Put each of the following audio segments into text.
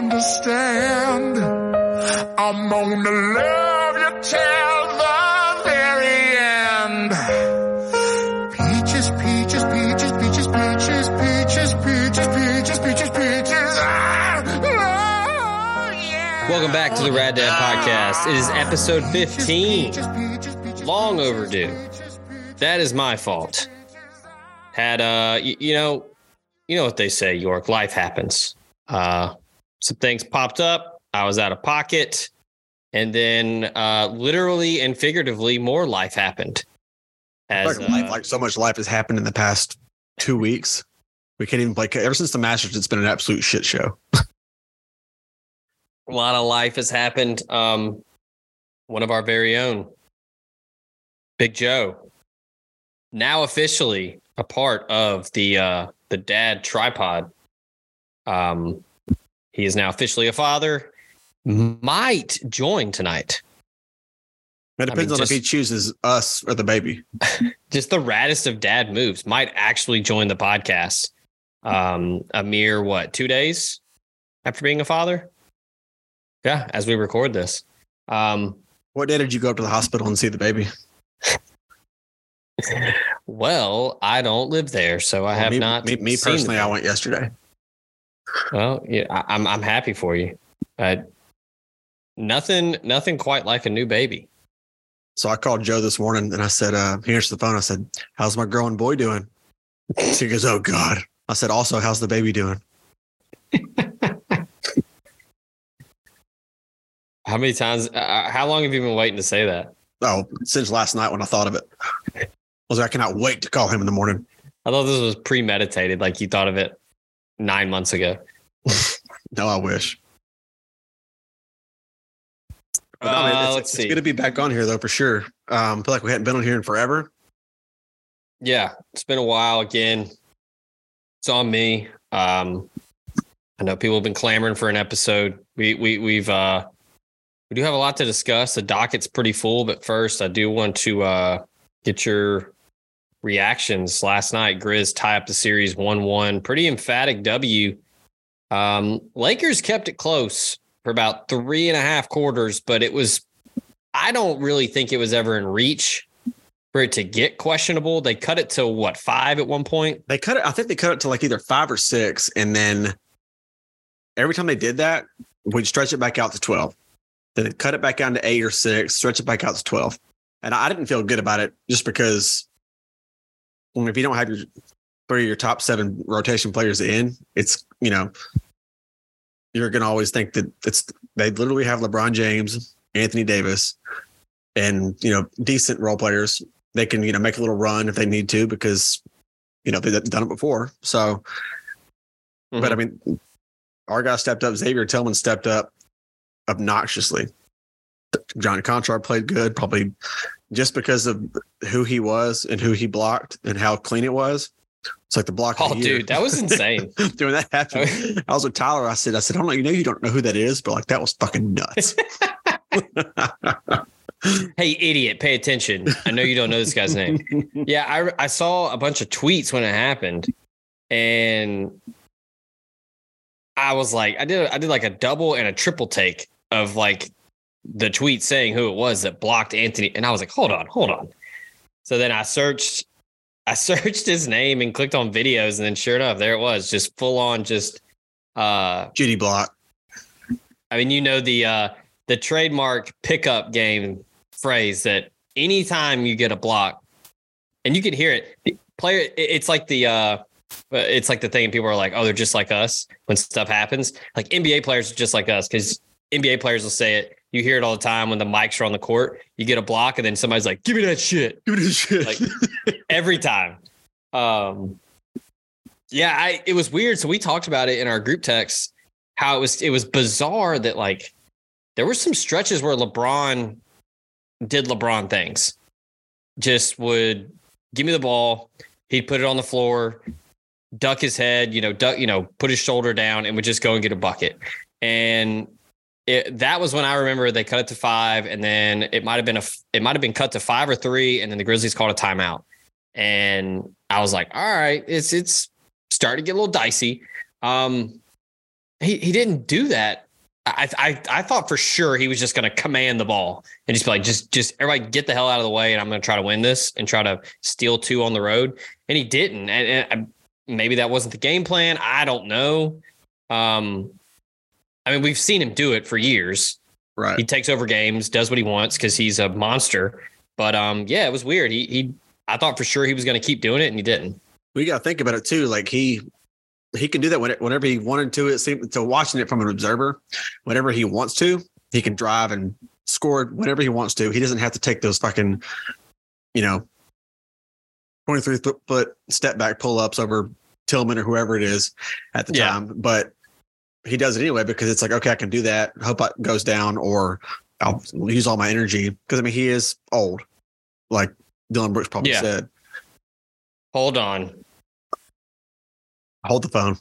understand. I'm gonna love you till the very end. Peaches, peaches, peaches, peaches, peaches, peaches, peaches, peaches, peaches, peaches. Ah, oh, yeah. Welcome back to the Rad Dad Podcast. It is episode 15. Long overdue. That is my fault. Had uh you, you know, you know what they say, York, life happens. Uh some things popped up. I was out of pocket. And then uh literally and figuratively more life happened. As like, life, uh, like so much life has happened in the past two weeks. We can't even play. Ever since the Masters, it's been an absolute shit show. a lot of life has happened. Um, one of our very own, Big Joe, now officially a part of the uh, the Dad Tripod. Um, he is now officially a father. Might join tonight. It depends mean, on if he chooses us or the baby. Just the raddest of dad moves. Might actually join the podcast. Um, a mere what two days after being a father? Yeah, as we record this. Um, What day did you go up to the hospital and see the baby? Well, I don't live there, so I have me, not. Me, me seen personally, the I went yesterday. Well, yeah, I, I'm I'm happy for you. Uh, nothing, nothing quite like a new baby. So I called Joe this morning and I said, uh, he answered the phone. I said, How's my growing boy doing? She goes, Oh God. I said, Also, how's the baby doing? How many times? Uh, how long have you been waiting to say that? Oh, since last night when I thought of it. I was like, I cannot wait to call him in the morning. I thought this was premeditated, like you thought of it nine months ago. No, I wish. But no, Uh, man, it's, let's it's see. good to be back on here though, for sure. Um, I feel like we hadn't been on here in forever. Yeah, it's been a while again. It's on me. Um, I know people have been clamoring for an episode. We we we've uh we do have a lot to discuss. The docket's pretty full, but first I do want to uh get your reactions. Last night, Grizz tie up the series one one. Pretty emphatic W. Um, Lakers kept it close for about three and a half quarters, but it was I don't really think it was ever in reach for it to get questionable. They cut it to what five at one point. They cut it, I think they cut it to like either five or six. And then every time they did that, we'd stretch it back out to 12. Then cut it back down to eight or six, stretch it back out to 12. And I didn't feel good about it just because if you don't have your three of your top seven rotation players in, it's, you know, you're going to always think that it's, they literally have LeBron James, Anthony Davis, and, you know, decent role players. They can, you know, make a little run if they need to because, you know, they've done it before. So, mm-hmm. but I mean, our guy stepped up. Xavier Tillman stepped up obnoxiously. John Konchar played good, probably just because of who he was and who he blocked and how clean it was. It's like the block. Oh, the dude, that was insane. Doing that happened. I was with Tyler. I said, I said, I don't know. You know, you don't know who that is, but like that was fucking nuts. hey, idiot, pay attention. I know you don't know this guy's name. Yeah, I I saw a bunch of tweets when it happened, and I was like, I did I did like a double and a triple take of like the tweet saying who it was that blocked Anthony, and I was like, hold on, hold on. So then I searched, I searched his name and clicked on videos, and then sure enough, there it was, just full on, just uh Judy block. I mean, you know the uh the trademark pickup game phrase that anytime you get a block, and you can hear it, the player. It's like the uh, it's like the thing. People are like, "Oh, they're just like us." When stuff happens, like NBA players are just like us because NBA players will say it. You hear it all the time when the mics are on the court. You get a block, and then somebody's like, "Give me that shit." Give me this shit. Like every time. Um, yeah, I it was weird. So we talked about it in our group text. How it was it was bizarre that like there were some stretches where LeBron did LeBron things. Just would give me the ball, he'd put it on the floor, duck his head, you know, duck, you know, put his shoulder down, and would just go and get a bucket. And it, that was when I remember they cut it to five, and then it might have been a it might have been cut to five or three, and then the Grizzlies called a timeout. And I was like, all right, it's it's starting to get a little dicey. Um, he he didn't do that. I I I thought for sure he was just going to command the ball and just be like, just just everybody get the hell out of the way, and I'm going to try to win this and try to steal two on the road. And he didn't, and, and maybe that wasn't the game plan. I don't know. Um, I mean, we've seen him do it for years. Right. He takes over games, does what he wants because he's a monster. But um, yeah, it was weird. He he, I thought for sure he was going to keep doing it, and he didn't. we got to think about it too. Like he he can do that when- whenever he wanted to. It seemed to watching it from an observer. Whenever he wants to, he can drive and score whenever he wants to. He doesn't have to take those fucking, you know, twenty three foot step back pull ups over Tillman or whoever it is at the Yeah. time. But he does it anyway because it's like okay, I can do that. Hope it goes down or I'll use all my energy because I mean he is old, like Dillon Brooks probably Yeah. said. Hold on. Hold the phone.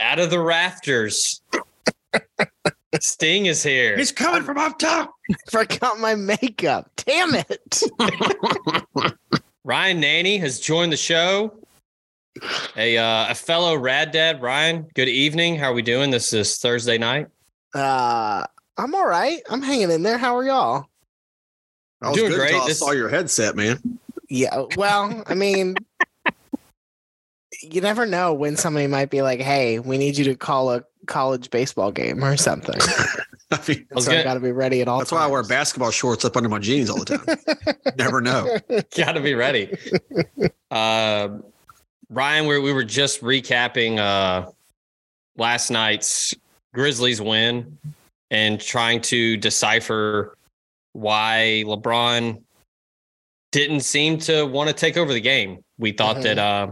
Out of the rafters. Sting is here. He's coming from up top. Forgot my makeup. Damn it. Ryan Nanny has joined the show. A uh, a fellow rad dad, Ryan. Good evening. How are we doing? This is Thursday night. Uh I'm all right. I'm hanging in there. How are y'all? I was Doing good great. until I This- saw your headset, man. Yeah. Well, I mean, you never know when somebody might be like, "Hey, we need you to call a college baseball game or something." I mean, was so I got to be ready at all. that's why I wear basketball shorts up under my jeans all the time. Never know. Got to be ready. uh, Ryan, we we were just recapping uh, last night's Grizzlies win and trying to decipher why LeBron didn't seem to want to take over the game. We thought Mhm. that uh,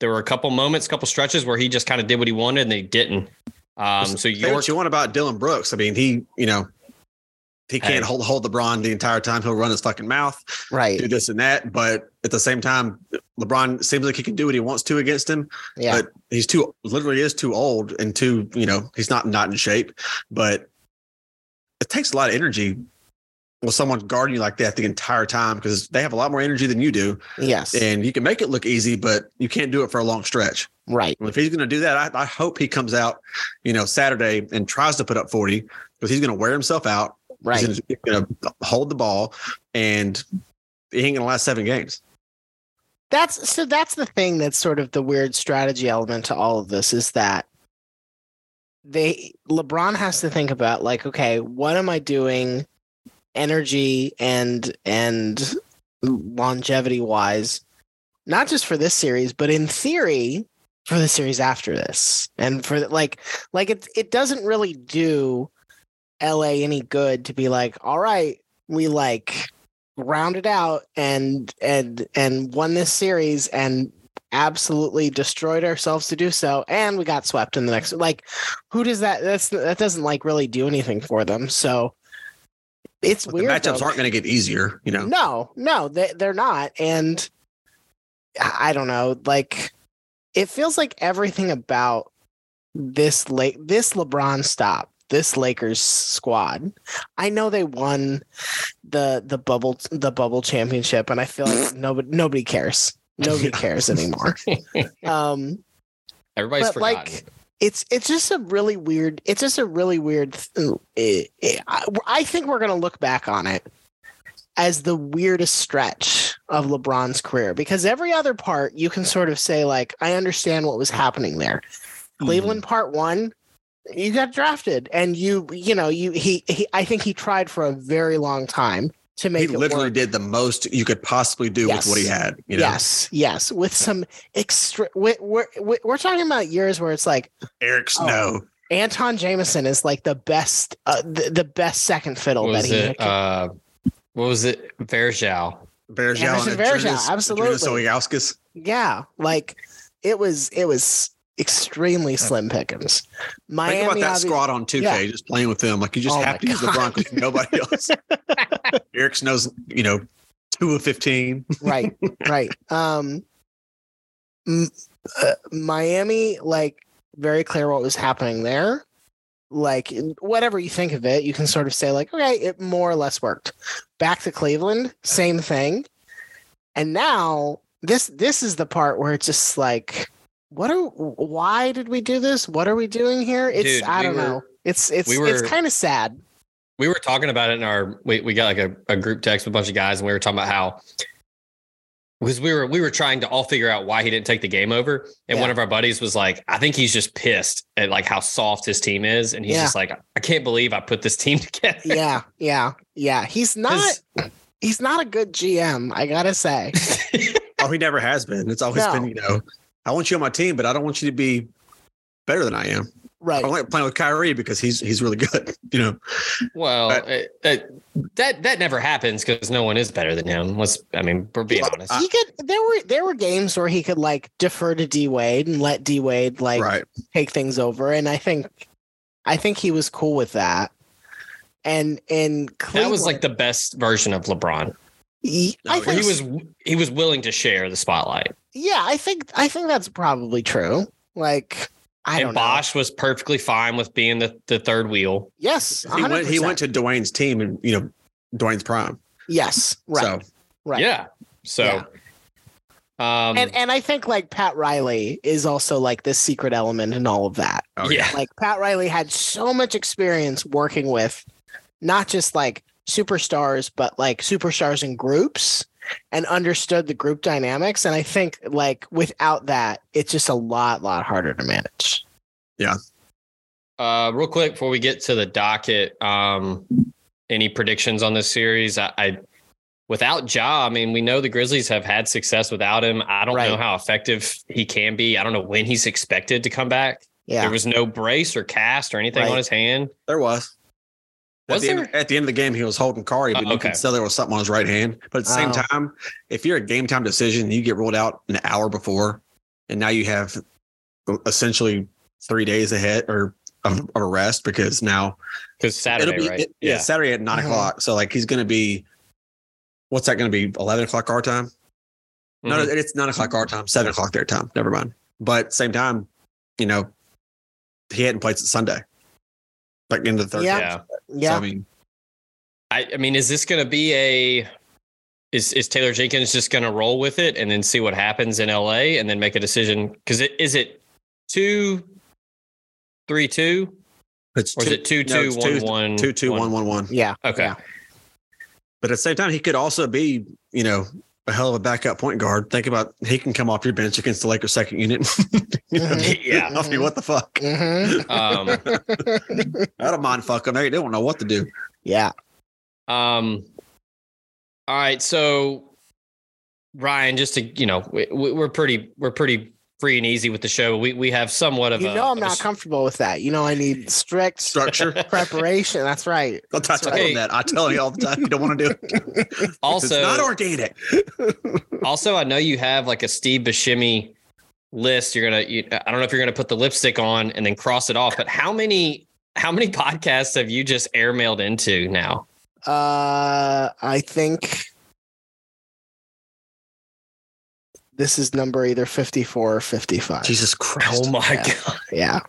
there were a couple moments, a couple stretches where he just kind of did what he wanted and they didn't. Um, so York, what you want about Dillon Brooks. I mean, he, you know, he can't Hey. hold hold LeBron the entire time. He'll run his fucking mouth, Right. do this and that. But at the same time, LeBron seems like he can do what he wants to against him. Yeah. But he's too literally is too old and too, you know, he's not not in shape. But it takes a lot of energy with someone guarding you like that the entire time because they have a lot more energy than you do. yes. And you can make it look easy, but you can't do it for a long stretch. right. Well, if he's going to do that, I, I hope he comes out, you know, Saturday and tries to put up 40 because he's going to wear himself out. Right. He's going to hold the ball and he ain't going to last seven games. That's so that's the thing that's sort of the weird strategy element to all of this is that they LeBron has to think about like okay, what am I doing energy and and longevity wise not just for this series but in theory for the series after this and for like like it it doesn't really do LA any good to be like all right we like rounded out and and and won this series and absolutely destroyed ourselves to do so and we got swept in the next like who does that that's that doesn't like really do anything for them so it's But weird the matchups though. aren't going to get easier, you know. no no they, they're not and i I don't know like it feels like everything about this late this lebron stop this lakers squad. I know they won the the bubble the bubble championship and i feel like nobody nobody cares. Nobody cares anymore. Um everybody's forgotten. like it's it's just a really weird it's just a really weird th- it, it, eh, eh, I, I think we're going to look back on it as the weirdest stretch of LeBron's career because every other part you can sort of say like I understand what was happening there. Cleveland mm-hmm. part 1 you got drafted and you you know you he, he I think he tried for a very long time to He make it literally work. did the most you could possibly do Yes. with what he had. You know, Yes, yes, with some extra. We're, we're, we're talking about years where it's like Eric Snow. Antawn Jamison is like the best, uh, the, the best second fiddle what that he. it? Uh, what was it? Varejao. Bergeron Anderson and Varejao, absolutely. Jurnas yeah, like it was. It was extremely slim pickings. Miami, Think about that obvi- squad on 2K, Yeah. just playing with them. Like you just Oh have my to use the Broncos, nobody else. Eric Snow's, you know, two of 15. right, right. Um, m- uh, Miami, like very clear what was happening there. Like whatever you think of it, you can sort of say like, okay, it more or less worked. Back to Cleveland, same thing. And now this this is the part where it's just like what are why did we do this? What are we doing here? It's Dude, I we don't were- know. It's it's we it's kind of sad. we were talking about it in our we, we got like a, a group text with a bunch of guys and we were talking about how because we were we were trying to all figure out why he didn't take the game over and one of our buddies was like i think he's just pissed at like how soft his team is and he's Yeah. just like i can't believe i put this team together Yeah, yeah, yeah. He's not he's not a good GM, I gotta say. Oh, he never has been. It's always No. been, you know, I want you on my team, but I don't want you to be better than I am. Right. I like playing with Kyrie because he's he's really good. You know, well But- it, it- that that never happens because no one is better than him let's i mean we're being Well, honest he could there were there were games where he could like defer to D Wade and let D Wade like right? take things over. And I think I think he was cool with that. And in Cleveland, that was like the best version of lebron he, I No, think he was he was willing to share the spotlight yeah, I think I think that's probably true. Like I don't and know. Bosh was perfectly fine with being the, the third wheel Yes, He went he went to Dwyane's team and you know Dwyane's prime. yes, right, So right. Yeah. So, um, and and I think like Pat Riley is also like this secret element in all of that. oh, yeah, Like Pat Riley had so much experience working with not just like superstars, but like superstars in groups and understood the group dynamics. And I think like without that, it's just a lot, lot harder to manage. Yeah. Uh, real quick before we get to the docket, um, any predictions on this series? I, I without Ja, I mean, we know the Grizzlies have had success without him. I don't know how effective he can be. I don't know when he's expected to come back. Yeah. There was no brace or cast or anything Right. on his hand. there was. At the, there? end, at the end of the game, he was holding Kari, but you okay. could tell there was something on his right hand. But at the same Oh. time, if you're a game time decision, you get ruled out an hour before, and now you have essentially three days ahead or of, of a rest because now Because Saturday, it'll be right? it- yeah. Saturday at 9 Mhm. o'clock. So like he's going to be, what's that going to be? Eleven o'clock our time? No, Mhm. no, it's nine o'clock our time, seven o'clock their time. Never mind. But same time, you know, he hadn't played since Sunday, like into the third. Yeah. game. yeah. yeah. So, I mean, I, I mean, is this going to be a? Is is Taylor Jenkins just going to roll with it and then see what happens in LA and then make a decision? Because it is it two, three, two, it's or is it two, no, two, it's one, two- one, two, two, one, one, one. yeah. Okay. Yeah. But at the same time, he could also be, you know, a hell of a backup point guard. Think about he can come off your bench against the Lakers second unit. You know, Mhm. Yeah. I mean, what the fuck? Mhm. Um, I don't mind fucking. them. They don't know what to do. yeah. um. All right, so Ryan, just to you know, we, we- we're pretty we're pretty free and easy with the show. We we have somewhat of You a know I'm of a not comfortable with that. You know I need strict Structure. preparation. That's right. I'll tell right. him that. I tell you all the time, you don't want to do it. Also- it's not organic. Also, I know you have like a Steve Buscemi list. You're gonna. You, I don't know if you're gonna put the lipstick on and then cross it off. But how many how many podcasts have you just airmailed into now? Uh, I think this is number either 54 or 55. Jesus Christ. Oh my Yeah. god! Yeah.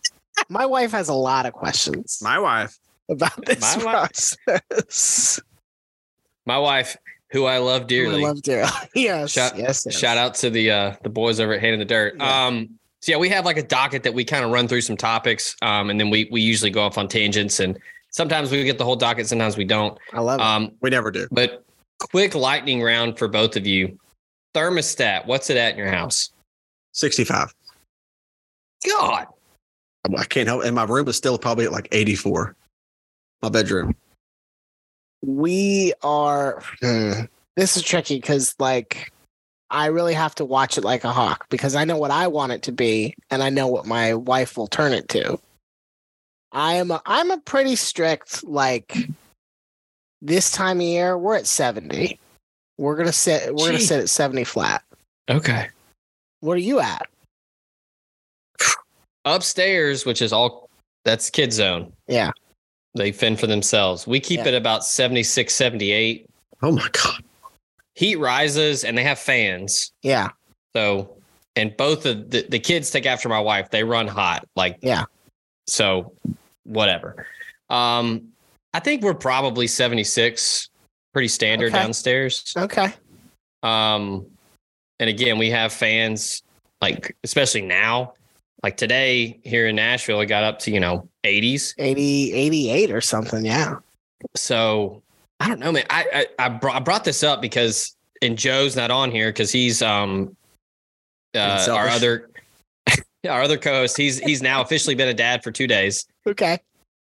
My wife has a lot of questions My wife. about this My wife- My wife, who I love dearly. I love dearly. yes, Shout- yes, yes. Shout out to the uh the boys over at Hand in the Dirt. Yeah. Um so yeah, we have like a docket that we kind of run through some topics. Um and then we we usually go off on tangents and sometimes we get the whole docket, sometimes we don't. I love it. Um We never do. but quick lightning round for both of you. Thermostat, what's it at in your house? 65. God. I can't help And my room is still probably at like 84. My bedroom. we are hmm, this is tricky because like i really have to watch it like a hawk because i know what i want it to be and i know what my wife will turn it to i am a, i'm a pretty strict like this time of year we're at 70 we're gonna sit we're gonna Gee. sit at 70 flat Okay. what are you at Upstairs, which is all that's kid zone. yeah They fend for themselves. We keep Yeah. it about 76, 78. Oh my God. Heat rises and they have fans. yeah So, and both of the, the kids take after my wife. They run hot. Like, Yeah. So, whatever. Um, I think we're probably 76, pretty standard Okay. downstairs. okay Um, and again, we have fans like especially now. Like today here in Nashville, it got up to, you know, 80s. 80, 88 or something. Yeah. So I don't know, man. I I, I, brought, I brought this up because and Joe's not on here because he's um uh, our other our other co-host. He's he's now officially been a dad for two days. Okay.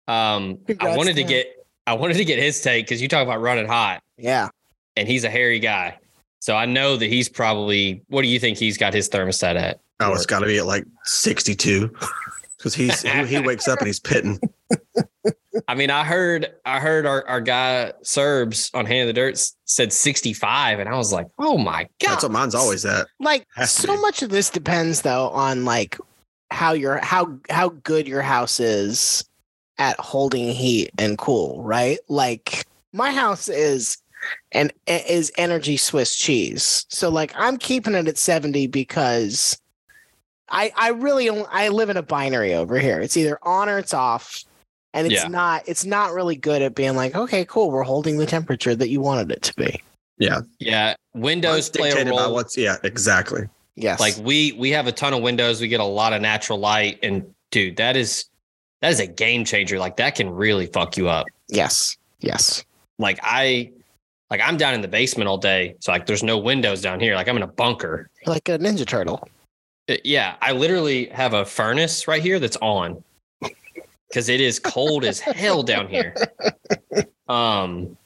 Um, I wanted to to him. get I wanted to get his take because you talk about running hot, Yeah. and he's a hairy guy. So I know that he's probably. What do you think he's got his thermostat at? Oh, it's got to be at like 62 because he's he, he wakes up and he's pitting. I mean, I heard I heard our, our guy Serbs on Hand of the Dirt said 65, and I was like, oh my god, That's what mine's always at. Like so be. much of this depends though on like how your how how good your house is at holding heat and cool, right? Like my house is and is energy Swiss cheese. So like I'm keeping it at 70 because I I really only, I live in a binary over here. It's either on or it's off. And it's Yeah. not it's not really good at being like, okay, cool, we're holding the temperature that you wanted it to be. Yeah. Yeah, Windows Mine's play a dictated by role. what's yeah, exactly. Yes. Like we we have a ton of windows. We get a lot of natural light, and dude, that is that is a game changer. Like that can really fuck you up. yes. Yes. Like I like I'm down in the basement all day, so like there's no windows down here. Like I'm in a bunker. Like a ninja turtle. Uh, Yeah, I literally have a furnace right here that's on because it is cold as hell down here. Um,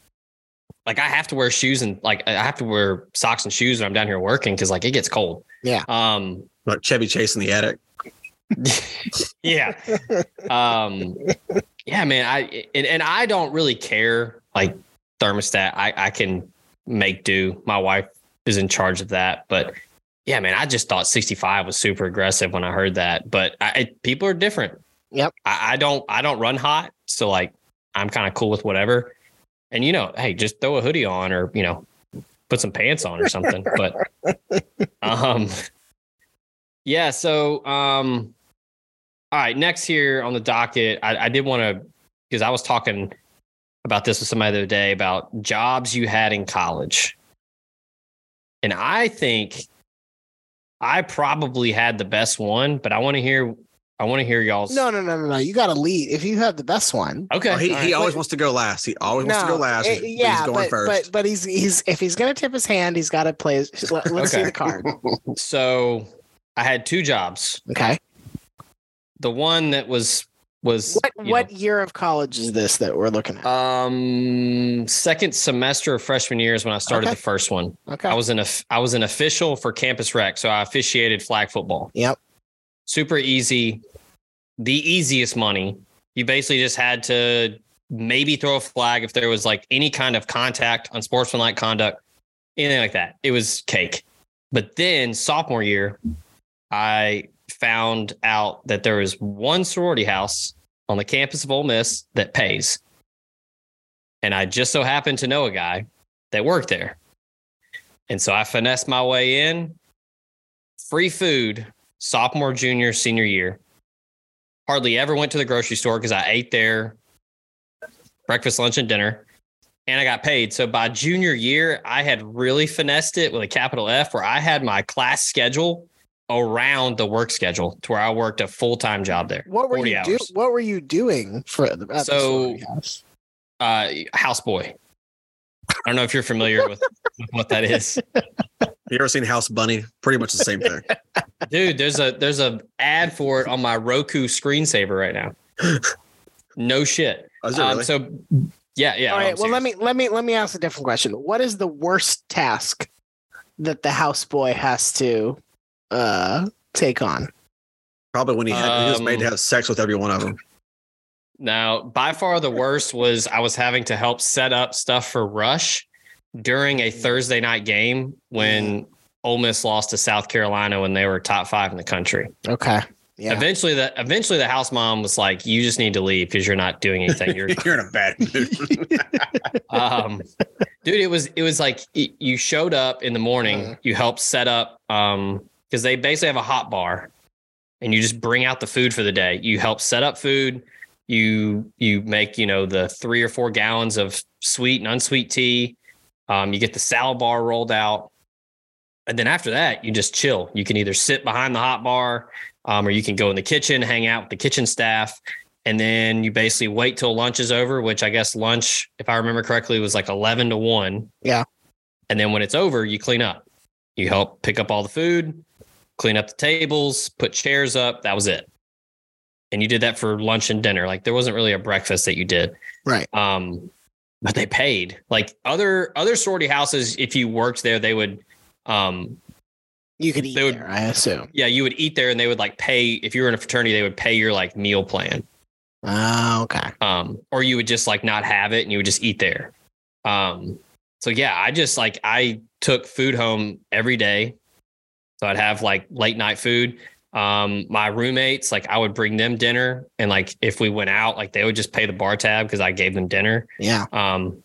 like I have to wear shoes and like I have to wear socks and shoes when I'm down here working because like it gets cold. Yeah. Um, Like Chevy Chase in the attic. yeah. Um, yeah, man. I and, and I don't really care like thermostat. I I can make do. My wife is in charge of that, but yeah, man. I just thought 65 was super aggressive when I heard that. But I, people are different. Yep. I, I don't I don't run hot, so like I'm kind of cool with whatever. And you know, hey, just throw a hoodie on or you know, put some pants on or something. but um, yeah. So um, all right. Next here on the docket, I, I did want to because I was talking about this with somebody the other day about jobs you had in college, and I think I probably had the best one. But I want to hear. I want to hear y'all's. No, no, no, no, no. You got to lead. If you have the best one, Okay. Oh, he all he right. always wants to go last. He always wants to go last. but yeah, he's going but, first. but but he's he's if he's gonna tip his hand, he's got to play. his- Let, us see the card. So I had two jobs. Okay. The one that was was What what year of college is this that we're looking at? um second semester of freshman year is when I started Okay. the first one. okay. I was an I was an official for campus rec, so I officiated flag football. Yep. Super easy, the easiest money. You basically just had to maybe throw a flag if there was like any kind of contact, unsportsmanlike conduct, anything like that. It was cake. But then sophomore year, I found out that there was one sorority house on the campus of Ole Miss that pays. And I just so happened to know a guy that worked there. And so I finessed my way in. Free food, sophomore, junior, senior year. Hardly ever went to the grocery store because I ate there breakfast, lunch, and dinner. And I got paid. So by junior year, I had really finessed it with a capital F where I had my class schedule around the work schedule to where I worked a full time job there. what were 40 you do. What were you doing for the, at So- sorority house? Uh, houseboy. I don't know if you're familiar with, with what that is. you ever seen House Bunny? Pretty much the same thing. Dude, there's a there's a ad for it on my Roku screensaver right now. No shit. Oh, is it Um, so yeah, yeah. All right. no, right. I'm Well, let me let me let me ask a different question. What is the worst task that the houseboy has to uh take on? Probably when he had he was made to Um, have sex with every one of them. Now, by far the worst was I was having to help set up stuff for Rush during a Thursday night game when Ole Miss lost to South Carolina when they were top five in the country. Okay. Yeah. Eventually, the eventually the house mom was like, "You just need to leave because you're not doing anything. You're You're in a bad mood. um dude it was it was like y- you showed up in the morning Mhm. you helped set up um because they basically have a hot bar and you just bring out the food for the day you help set up food you you make you know the three or four gallons of sweet and unsweet tea um you get the salad bar rolled out and then after that, you just chill. You can either sit behind the hot bar, um, or you can go in the kitchen, hang out with the kitchen staff, and then you basically wait till lunch is over. Which I guess lunch, if I remember correctly, was like eleven to one. Yeah. And then when it's over, you clean up. You help pick up all the food, clean up the tables, put chairs up. That was it. And you did that for lunch and dinner. Like there wasn't really a breakfast that you did. Right. Um, but they paid. Like other other sorority houses, if you worked there, they would um You could eat They would- there, I assume. yeah, you would eat there and they would like pay if you were in a fraternity, they would pay your like meal plan. Oh, okay. Um, or you would just like not have it and you would just eat there. Um, so yeah, I just like I took food home every day. So I'd have like late night food. Um, my roommates, like I would bring them dinner and like if we went out, like they would just pay the bar tab because I gave them dinner. Yeah. Um,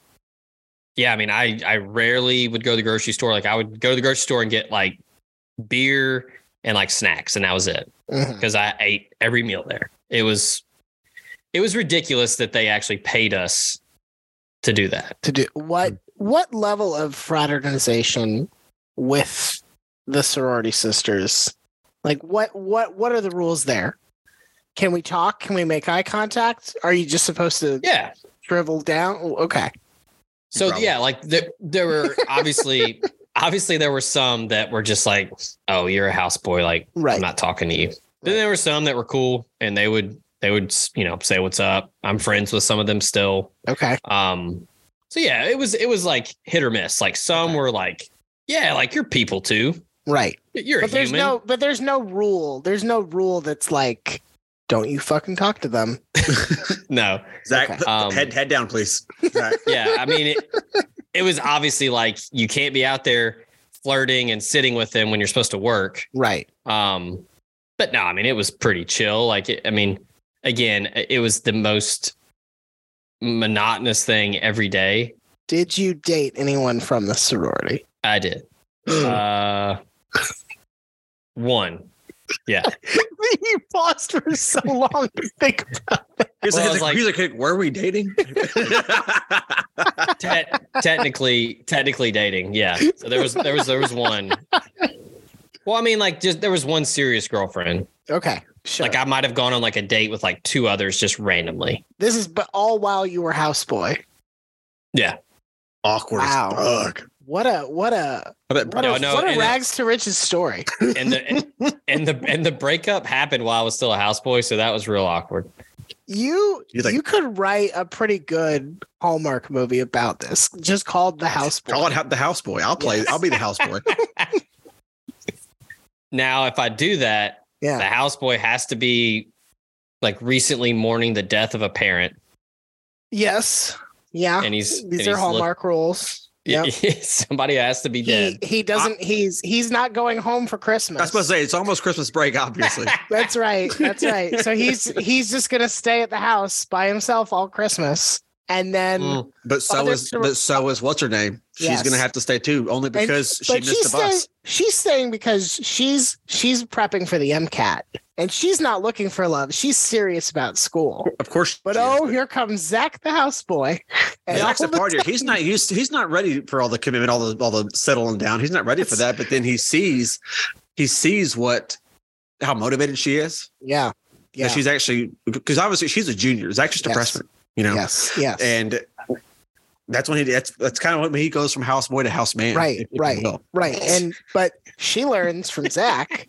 yeah, I mean, I I rarely would go to the grocery store. Like I would go to the grocery store and get like beer and like snacks, and that was it because I ate every meal there. It was it was ridiculous that they actually paid us to do that. To do what? What level of fraternization with the sorority sisters? Like what? What? What are the rules there? Can we talk? Can we make eye contact? Are you just supposed to Yeah. shrivel down? Okay. So Probably. yeah, like there, there were obviously obviously there were some that were just like, oh, you're a houseboy, like Right. I'm not talking to you. Then there were some that were cool and they would they would you know say what's up. I'm friends with some of them still. Okay. Um, so yeah, it was it was like hit or miss. Like some Okay. were like, yeah, like you're people too. Right. You're a But there's human. no. But there's no rule. There's no rule that's like, don't you fucking talk to them. no. Zach, Okay. put- Um, head head down, please. Zach. Yeah, I mean, it, it was obviously like you can't be out there flirting and sitting with them when you're supposed to work. Right. Um, but no, I mean, it was pretty chill. Like, it, I mean, again, it was the most monotonous thing every day. Did you date anyone from the sorority? I did. Uh, one. Yeah. you paused for so long to think about He's Well, like, was like- he's like, were we dating? Te- technically, technically dating. Yeah. So there was, there was, there was one. Well, I mean, like, just there was one serious girlfriend. Okay. Sure. Like, I might have gone on like a date with like two others just randomly. this is but all while you were houseboy. Yeah. Awkward Wow. As fuck. What a what a I bet what No, a, no, what a and it- rags to riches story. And the, and the, and the breakup happened while I was still a houseboy. So that was real awkward. You You're like- you could write a pretty good Hallmark movie about this, just called The Houseboy. Call it the houseboy. I'll play. Yes. I'll be the houseboy. Now, if I do that, yeah, the houseboy has to be like recently mourning the death of a parent. Yes. Yeah. And he's, and These he's are look- Hallmark rules. Yeah. somebody has to be dead. he doesn't he's he's not going home for Christmas. I was supposed to say it's almost Christmas break, obviously. That's right. That's right. So he's he's just gonna stay at the house by himself all Christmas. And then Mm. But so is but so is what's her name? She's Yes. gonna have to stay too, only because she missed she's the bus. she's staying because she's she's prepping for the MCAT. And she's not looking for love. She's serious about school. Of course, But she is, oh, here comes Zach the houseboy. And Zach's a partier. He's not he's he's not ready for all the commitment, all the all the settling down. He's not ready for that. But then he sees he sees what how motivated she is. Yeah. Yeah. Yeah. she's actually because obviously she's a junior. Zach's just a Yes. freshman, you know. Yes. Yes. And that's when he that's that's kind of when he goes from houseboy to houseman. Right, if- if right. Right. And but she learns from Zach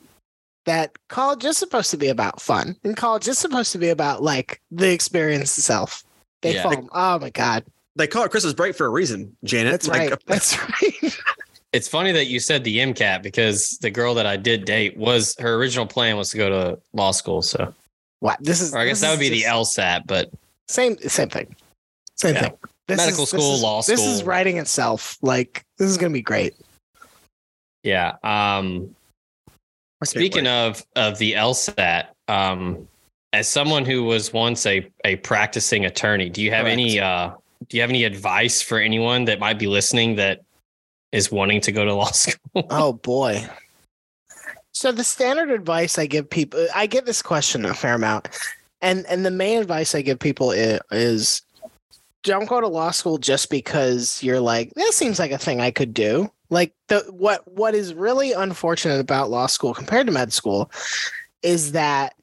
that college is supposed to be about fun. And college is supposed to be about like the experience itself. They Yeah. fall. Oh my God. They call it Christmas break for a reason, Janet. That's Like, right. That's right. It's funny that you said the MCAT because the girl that I did date was her original plan was to go to law school. So, What this is or I guess that would is be the just- LSAT, but same same thing. Same Yeah. thing. This Medical is- school, is- law school. This is writing itself. Like this is gonna be great. yeah. Um, Speaking of of the LSAT, um, as someone who was once a a practicing attorney, do you have Correct. any uh do you have any advice for anyone that might be listening that is wanting to go to law school? Oh boy. So the standard advice I give people, I get this question a fair amount, and and the main advice I give people is, don't go to law school just because you're like that seems like a thing I could do. Like the what what is really unfortunate about law school compared to med school is that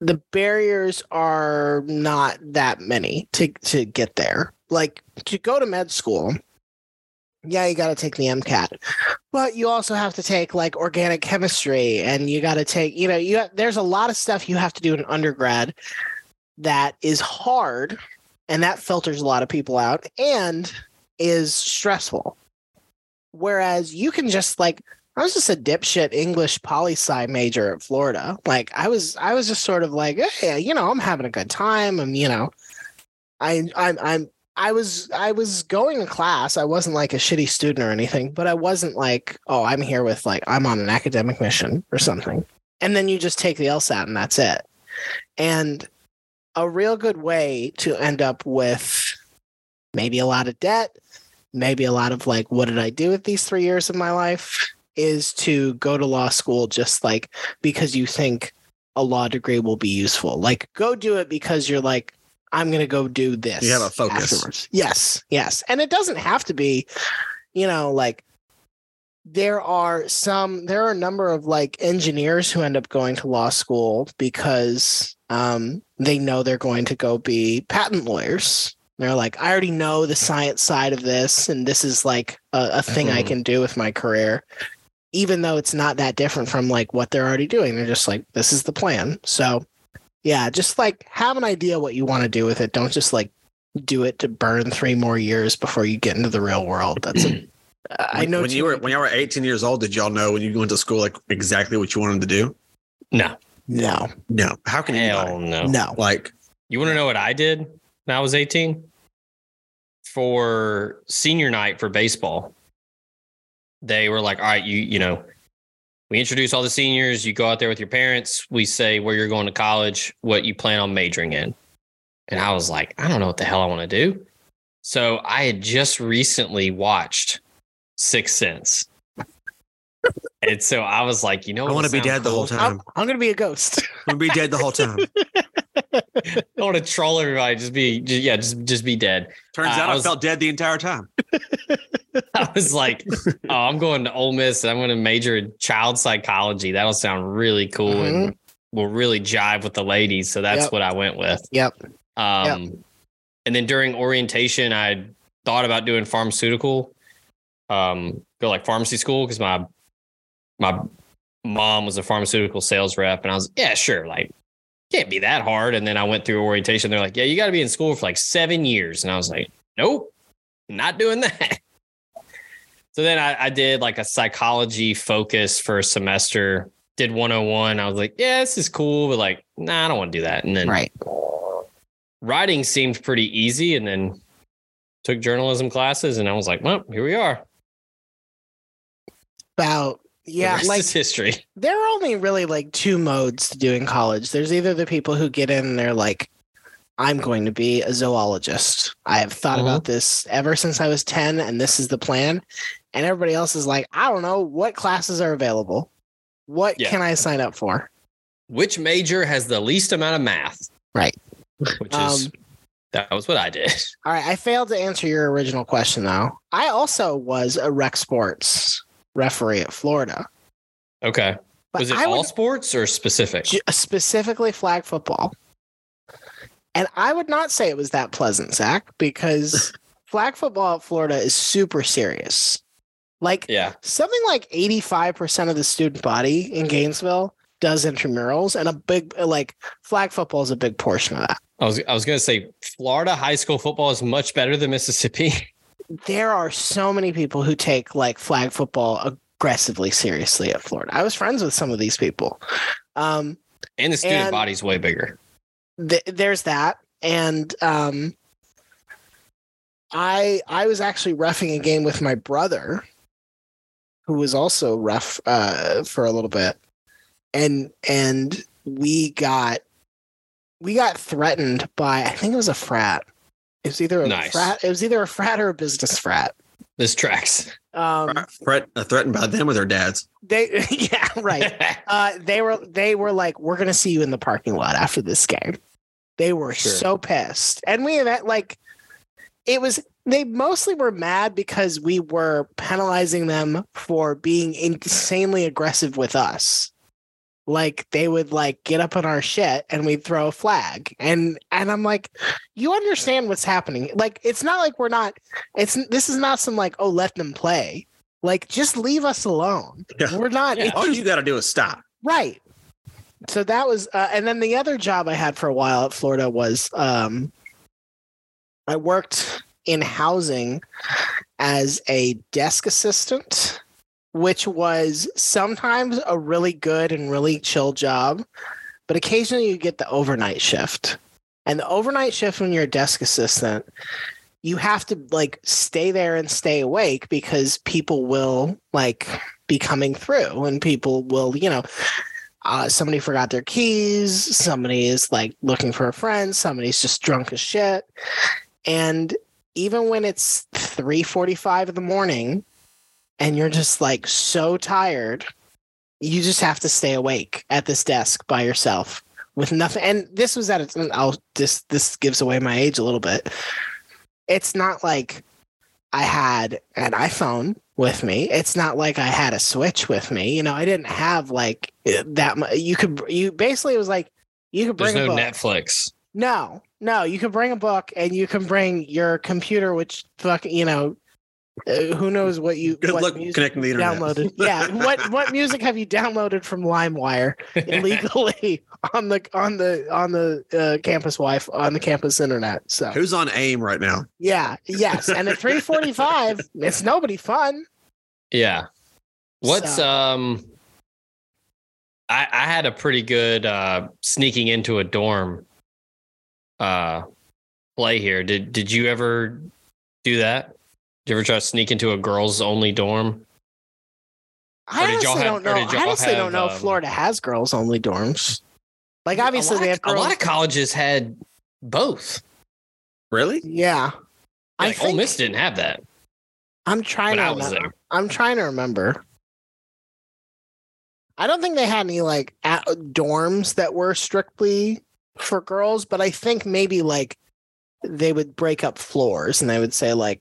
the barriers are not that many to to get there. Like to go to med school, yeah, you got to take the MCAT, but you also have to take like organic chemistry, and you got to take you know you have, there's a lot of stuff you have to do in undergrad that is hard, and that filters a lot of people out and is stressful. Whereas you can just like I was just a dipshit English poli sci major at Florida. Like I was I was just sort of like, hey, you know, I'm having a good time. I'm, you know, I I'm I'm I was I was going to class. I wasn't like a shitty student or anything, but I wasn't like, oh, I'm here with like I'm on an academic mission or something. And then you just take the LSAT and that's it. And a real good way to end up with maybe a lot of debt, maybe a lot of like, what did I do with these three years of my life? Is to go to law school just like because you think a law degree will be useful. Like, go do it because you're like, I'm going to go do this. You have a focus. afterwards. Yes, yes. And it doesn't have to be, you know, like, there are some, there are a number of like engineers who end up going to law school because um, they know they're going to go be patent lawyers they're like, I already know the science side of this, and this is like a, a thing I Mhm. can do with my career, even though it's not that different from like what they're already doing. They're just like, this is the plan. So, yeah, just like have an idea what you want to do with it. Don't just like do it to burn three more years before you get into the real world. That's a, I When- know when you were many when you were 18 years old, did y'all know when you went to school like exactly what you wanted to do? No, No, No. How can you? hell no. no. Like You want to know what I did when I was 18? For senior night for baseball, they were like, all right, you, you know, we introduce all the seniors. You go out there with your parents. We say where you're going to college, what you plan on majoring in. And I was like, I don't know what the hell I want to do. So I had just recently watched Six Sense. and so I was like, you know, I want to be sound dead the whole time. I'm, I'm gonna be a ghost. I want to be dead the whole time. I don't want to troll everybody. Just be, just, yeah, just just be dead. Turns Uh, out I I, felt dead the entire time. I was like, oh, I'm going to Ole Miss and I'm going to major in child psychology. That'll sound really cool and will really jive with the ladies. So that's Yep. what I went with. Yep. Um, And then during orientation, I thought about doing pharmaceutical, um, go like pharmacy school because my my mom was a pharmaceutical sales rep, and I was yeah, sure, like can't be that hard. And then I went through orientation. They're like, yeah, you got to be in school for like seven years, and I was like, nope, not doing that. So then I, I did like a psychology focus for a semester. Did 101. I was like, yeah, this is cool, but like, nah, I don't want to do that. And then Right. writing seemed pretty easy and then took journalism classes and I was like, well, here we are. About yeah, like is history. there are only really like two modes to do in college. There's either the people who get in and they're like, I'm going to be a zoologist. I have thought Mhm. about this ever since I was 10, and this is the plan. And everybody else is like, I don't know what classes are available. What Yeah. can I sign up for? Which major has the least amount of math? Right. Which is Um, that was what I did. All right, I failed to answer your original question though. I also was a rec sports referee at Florida. Okay. But Was it I all would- sports or specific? Uh, specifically flag football. And I would not say it was that pleasant, Zach, because flag football at Florida is super serious. Like Yeah. something like 85% of the student body in Gainesville does intramurals, and a big, uh, like, flag football is a big portion of that. I was I was gonna say Florida high school football is much better than Mississippi. There are so many people who take like flag football aggressively seriously at Florida. I was friends with some of these people. Um, and the student And- body's way bigger. th- there's that and um i i was actually roughing a game with my brother who was also rough uh for a little bit and and we got we got threatened by i think it was a frat it was either a Nice. frat it was either a frat or a business frat This tracks. um Threat, uh, threatened by them with their dads. they yeah right uh they were they were like we're gonna see you in the parking lot after this game they were Sure. so pissed and we had like it was they mostly were mad because we were penalizing them for being insanely aggressive with us. Like they would like get up on our shit and we'd throw a flag. And and I'm like, you understand what's happening. Like it's not like we're not it's this is not some like, oh, let them play. Like just leave us alone. Yeah. We're not Yeah. All you got to do is stop. Right. So that was, uh, and then the other job I had for a while at Florida was um, I worked in housing as a desk assistant, which was sometimes a really good and really chill job, but occasionally you get the overnight shift. And the overnight shift when you're a desk assistant, you have to like stay there and stay awake because people will like be coming through and people will, you know, uh, somebody forgot their keys somebody is like looking for a friend somebody's just drunk as shit and even when it's 3.45 in the morning and you're just like so tired you just have to stay awake at this desk by yourself with nothing and this was at its i'll this this gives away my age a little bit it's not like i had an iphone with me. It's not like I had a Switch with me. You know, I didn't have like that. mu- You could you basically it was like you could There's bring a no book. Netflix. No, no, you can bring a book and you can bring your computer, which fuck, you know, uh, who knows what you Good what luck music connecting the internet. downloaded. Yeah, what what music have you downloaded from LimeWire illegally on the on the on the uh, campus wife on the campus internet? So Who's on AIM right now? yeah, yes, and at three forty five, it's nobody fun. Yeah. What's So- um I I had a pretty good uh sneaking into a dorm uh play here. Did did you ever do that? Did you ever try to sneak into a girls only dorm? I Or did y'all honestly have- don't or know. I y'all honestly don't have, know if um, Florida has girls only dorms. Like obviously a lot, they of- have girls. a lot of colleges had both. Really? yeah. I Like, Ole Miss didn't have that I'm trying when to I was remember. there. I'm trying to remember. I don't think they had any like at- dorms that were strictly for girls, but I think maybe like they would break up floors and they would say like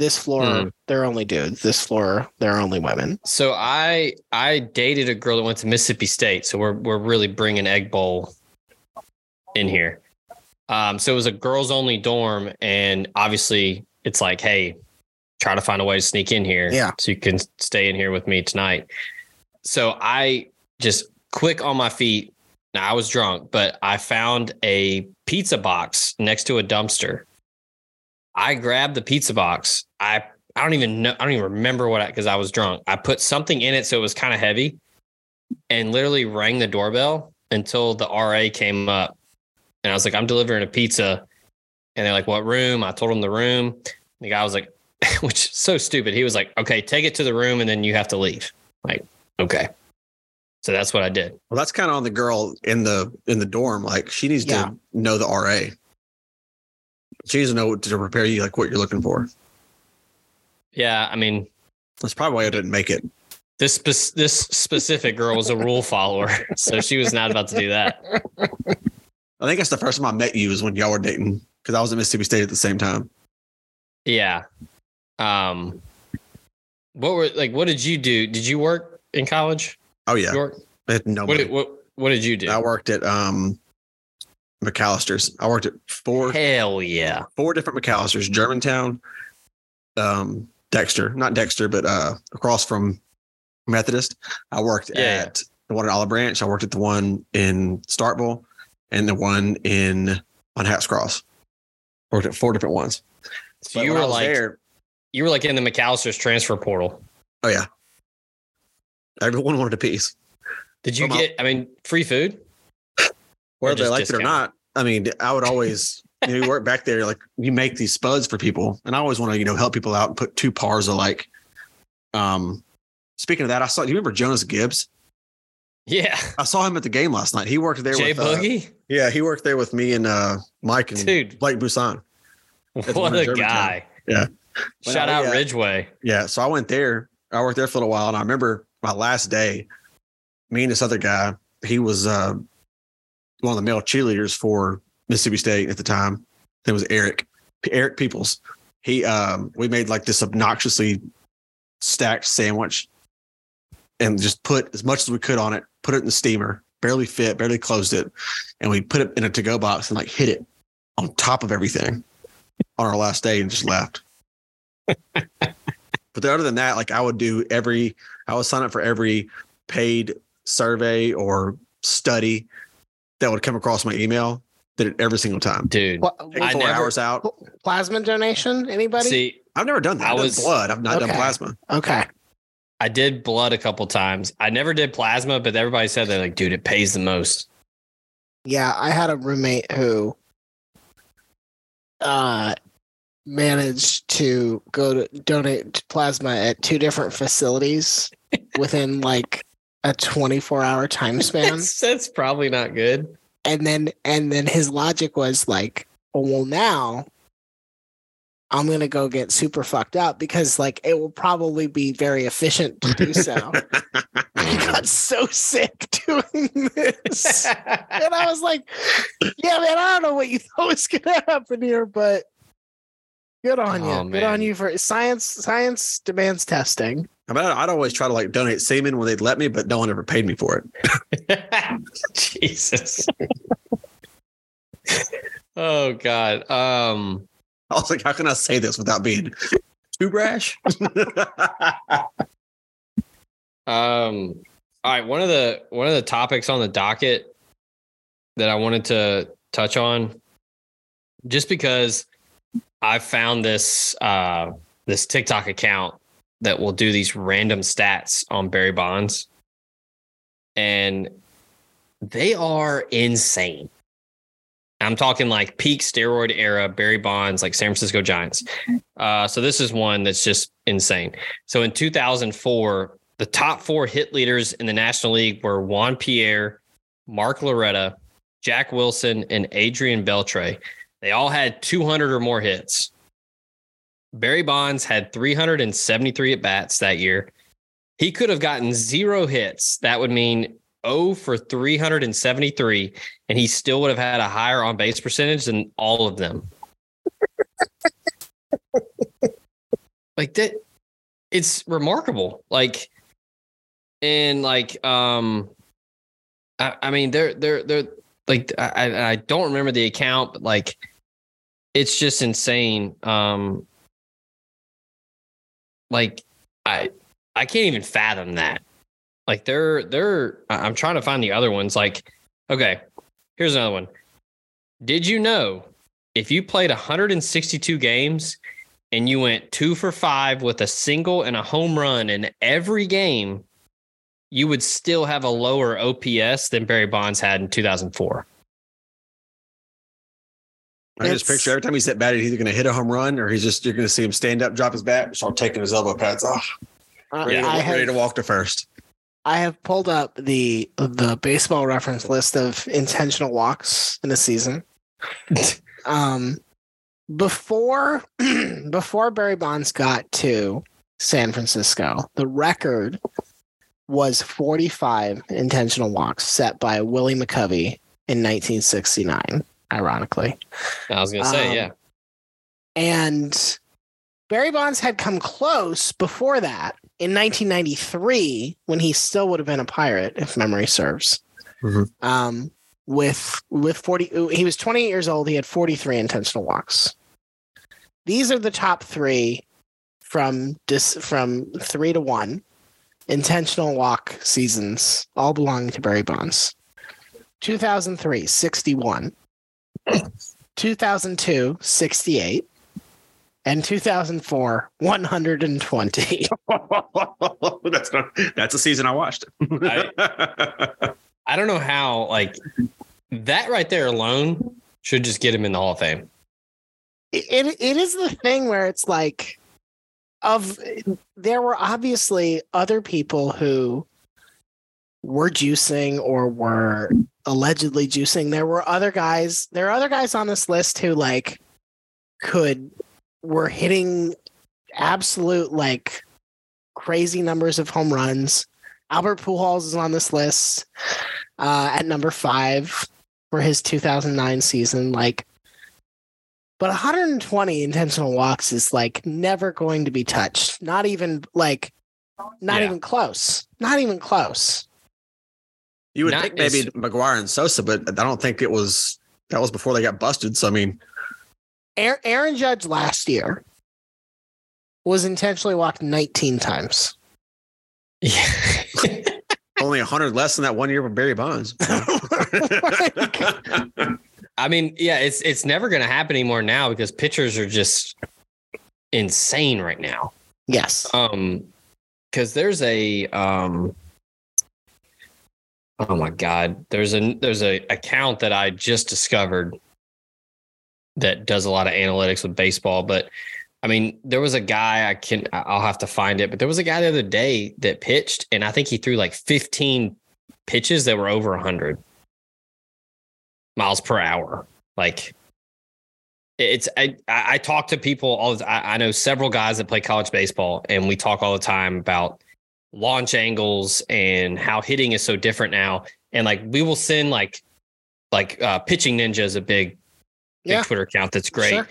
this floor Hmm. they're only dudes, this floor they're only women. So I I dated a girl that went to Mississippi State. So we're we're really bringing Egg Bowl in here. Um, so it was a girls only dorm, and obviously it's like, hey, try to find a way to sneak in here, Yeah. so you can stay in here with me tonight. So I just quick on my feet. Now I was drunk, but I found a pizza box next to a dumpster. I grabbed the pizza box. I I don't even know. I don't even remember what I because I was drunk. I put something in it so it was kind of heavy, and literally rang the doorbell until the RA came up, and I was like, "I'm delivering a pizza," and they're like, "What room?" I told them the room. The guy was like, which is so stupid. He was like, "Okay, take it to the room, and then you have to leave." Like, okay. So that's what I did. Well, that's kind of on the girl in the in the dorm. Like she needs Yeah. to know the RA. She needs to know to prepare you like what you're looking for. Yeah, I mean, That's probably why I didn't make it. this spe- this specific girl was a rule follower, so she was not about to do that. I think that's the first time I met you is when y'all were dating because I was at Mississippi State at the same time. Yeah. Um, what were like? What did you do? Did you work in college? Oh yeah, York? I had no What did, what What did you do? I worked at um McAlister's. I worked at four Hell yeah! four different McAlister's, Germantown, um, Dexter, not Dexter, but uh across from Methodist. I worked Yeah, at the one in Olive Branch. I worked at the one in Starkville and the one in on Hacks Cross. Worked at four different ones. So But you were like there, you were like in the McAlister's transfer portal. oh yeah. Everyone wanted a piece. Did you my- get? I mean, free food. Whether they just liked it or not. I mean, I would always, you know, you work back there, like you make these spuds for people. And I always want to, you know, help people out and put two pars of like, um, speaking of that, I saw, do you remember Jonas Gibbs? Yeah, I saw him at the game last night. He worked there Jay with, uh, Boogie, yeah, he worked there with me and, uh, Mike and dude. Blake Busan. What a guy! Yeah. Shout Well, out yeah. Ridgeway. Yeah. So I went there. I worked there for a little while. And I remember my last day, me and this other guy, he was uh, one of the male cheerleaders for Mississippi State at the time. It was Eric, Eric Peoples. he um we made like this obnoxiously stacked sandwich and just put as much as we could on it, put it in the steamer, barely fit, barely closed it, and we put it in a to-go box and like hit it on top of everything on our last day and just left. but other than that, like I would do every I would sign up for every paid survey or study that would come across my email. Did it every single time. Dude, Pla- I four never- hours out. plasma donation? Anybody? see, I've never done that. I I've done was- blood. I've not done plasma. okay. I did blood a couple times. I never did plasma, but everybody said they're like, dude, it pays the most. Yeah, I had a roommate who uh managed to go to donate plasma at two different facilities within like a 24 hour time span. That's, that's probably not good. and then and then his logic was like, oh, well now I'm gonna go get super fucked up because like it will probably be very efficient to do so. I got so sick doing this. and I was like, "Yeah, man, I don't know what you thought was gonna happen here, but good on you. Oh, good on you for science. Science demands testing. I mean, I'd always try to like donate semen when they'd let me, but no one ever paid me for it. Jesus. oh God. Um. I was like, how can I say this without being too brash? Um. All right. One of the one of the topics on the docket that I wanted to touch on, just because I found this uh this TikTok account that will do these random stats on Barry Bonds, and they are insane. I'm talking like peak steroid era Barry Bonds, like San Francisco Giants. Uh, so this is one that's just insane. So in 2004, the top four hit leaders in the National League were Juan Pierre, Mark Loretta, Jack Wilson, and Adrian Beltre. They all had 200 or more hits. Barry Bonds had 373 at bats that year. He could have gotten zero hits. That would mean 0 for 373, and he still would have had a higher on base percentage than all of them. like that, it's remarkable. Like, and like, um, I, I mean, they're they're they're like, I I don't remember the account, but like, it's just insane. Um, like, I I can't even fathom that. Like they're they're I'm trying to find the other ones. Like, okay, here's another one. Did you know if you played 162 games and you went two for five with a single and a home run in every game, you would still have a lower OPS than Barry Bonds had in 2004. I just picture every time he's at bat, he's either going to hit a home run or he's just you're going to see him stand up, drop his bat, start taking his elbow pads off, Uh, ready, to, I ready to walk to first. I have pulled up the the baseball reference list of intentional walks in a season. um, before before Barry Bonds got to San Francisco, the record was 45 intentional walks set by Willie McCovey in 1969. Ironically, I was gonna say, Um, yeah. and Barry Bonds had come close before that in 1993 when he still would have been a pirate, if memory serves. Mhm. Um, with with 40, he was 28 years old. He had 43 intentional walks. These are the top three from dis, from three to one intentional walk seasons, all belonging to Barry Bonds. 2003, 61. 2002, 68. And 2004, 120. that's not, that's a season I watched. I don't know how like that right there alone should just get him in the Hall of Fame. it it is the thing where it's like of there were obviously other people who were juicing or were allegedly juicing there were other guys there are other guys on this list who like could were hitting absolute like crazy numbers of home runs albert pujols is on this list uh at number five for his 2009 season like But 120 intentional walks is like never going to be touched. Not even like, not Yeah. even close. Not even close. You would Not think maybe as- McGwire and Sosa, but I don't think it was that was before they got busted. So I mean, Aaron, Aaron Judge last year was intentionally walked 19 times. Yeah. only hundred less than that one year with Barry Bonds. I mean, yeah, it's it's never going to happen anymore now because pitchers are just insane right now. yes. Um, because there's a um, oh my god, there's a there's a account that I just discovered that does a lot of analytics with baseball. But I mean, there was a guy I can I'll have to find it, but there was a guy the other day that pitched, and I think he threw like 15 pitches that were over 100 miles per hour. Like it's I, I talk to people all I, I know several guys that play college baseball and we talk all the time about launch angles and how hitting is so different now and like we will send like like uh pitching ninja is a big big Yeah. twitter account that's great Sure.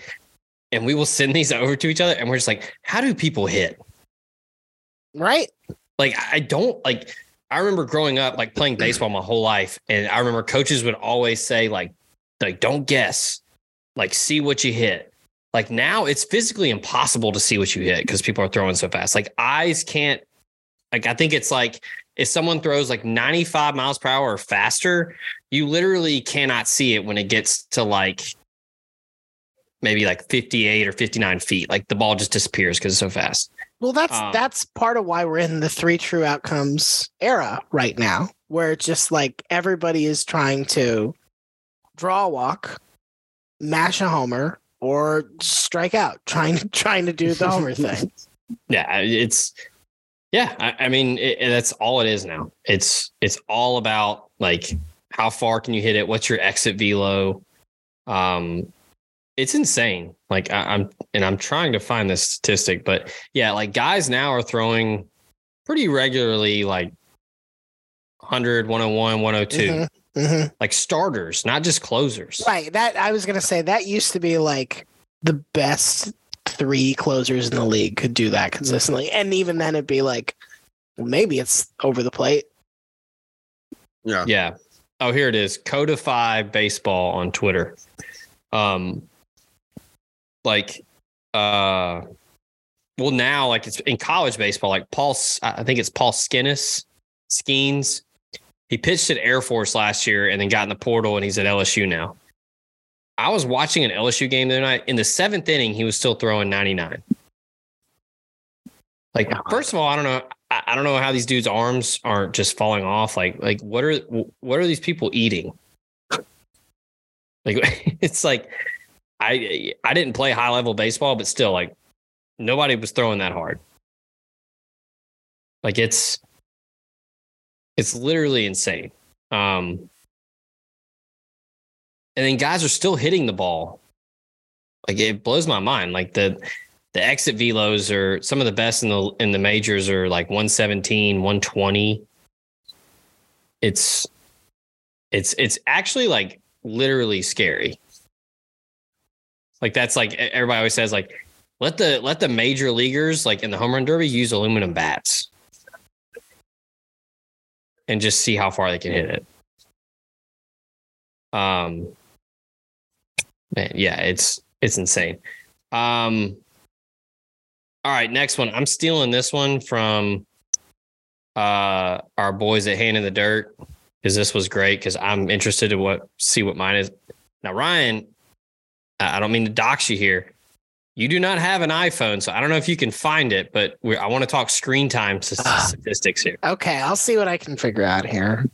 and we will send these over to each other and we're just like how do people hit Right? like I don't like I remember growing up like playing baseball my whole life and I remember coaches would always say like like don't guess like see what you hit like now it's physically impossible to see what you hit because people are throwing so fast like eyes can't like I think it's like if someone throws like 95 miles per hour or faster you literally cannot see it when it gets to like maybe like 58 or 59 feet like the ball just disappears because it's so fast Well, that's Um, that's part of why we're in the three true outcomes era right now, where it's just like everybody is trying to draw a walk, mash a homer, or strike out, trying trying to do the homer thing. yeah it's yeah i, I mean it, it- that's all it is now. It's it's all about like how far can you hit it? What's your exit velo? Um it's insane. Like I, i'm and i'm trying to find this statistic but yeah like guys now are throwing pretty regularly like 100 101 102 Mhm, mhm. like starters not just closers. Right. That I was gonna say that used to be like the best three closers in the league could do that consistently, and even then it'd be like well, maybe it's over the plate. yeah. Yeah. Oh, here it is. Codify baseball on Twitter. Um, like, uh, well, now like it's in college baseball. Like Paul, I think it's Paul Skinnis, Skenes. He pitched at Air Force last year and then got in the portal, and he's at LSU now. I was watching an LSU game the other night. In the seventh inning, he was still throwing 99. Like, first of all, I don't know. I, don't know how these dudes' arms aren't just falling off. Like, like what are what are these people eating? Like, it's like I I didn't play high level baseball, but still, like nobody was throwing that hard. Like it's it's literally insane. Um, and then guys are still hitting the ball. Like it blows my mind. Like the the exit velos are some of the best in the in the majors are like 117, 120. It's it's it's actually like literally scary. Like that's like everybody always says like let the let the major leaguers like in the home run derby use aluminum bats and just see how far they can hit it. Um man, yeah, it's it's insane. Um all right, next one. I'm stealing this one from uh our boys at Hand in the Dirt because this was great because I'm interested to what see what mine is. Now, Ryan, I I don't mean to dox you here. You do not have an iPhone, so I don't know if you can find it, but we're, I want to talk screen time Ah. statistics here. Okay, I'll see what I can figure out here.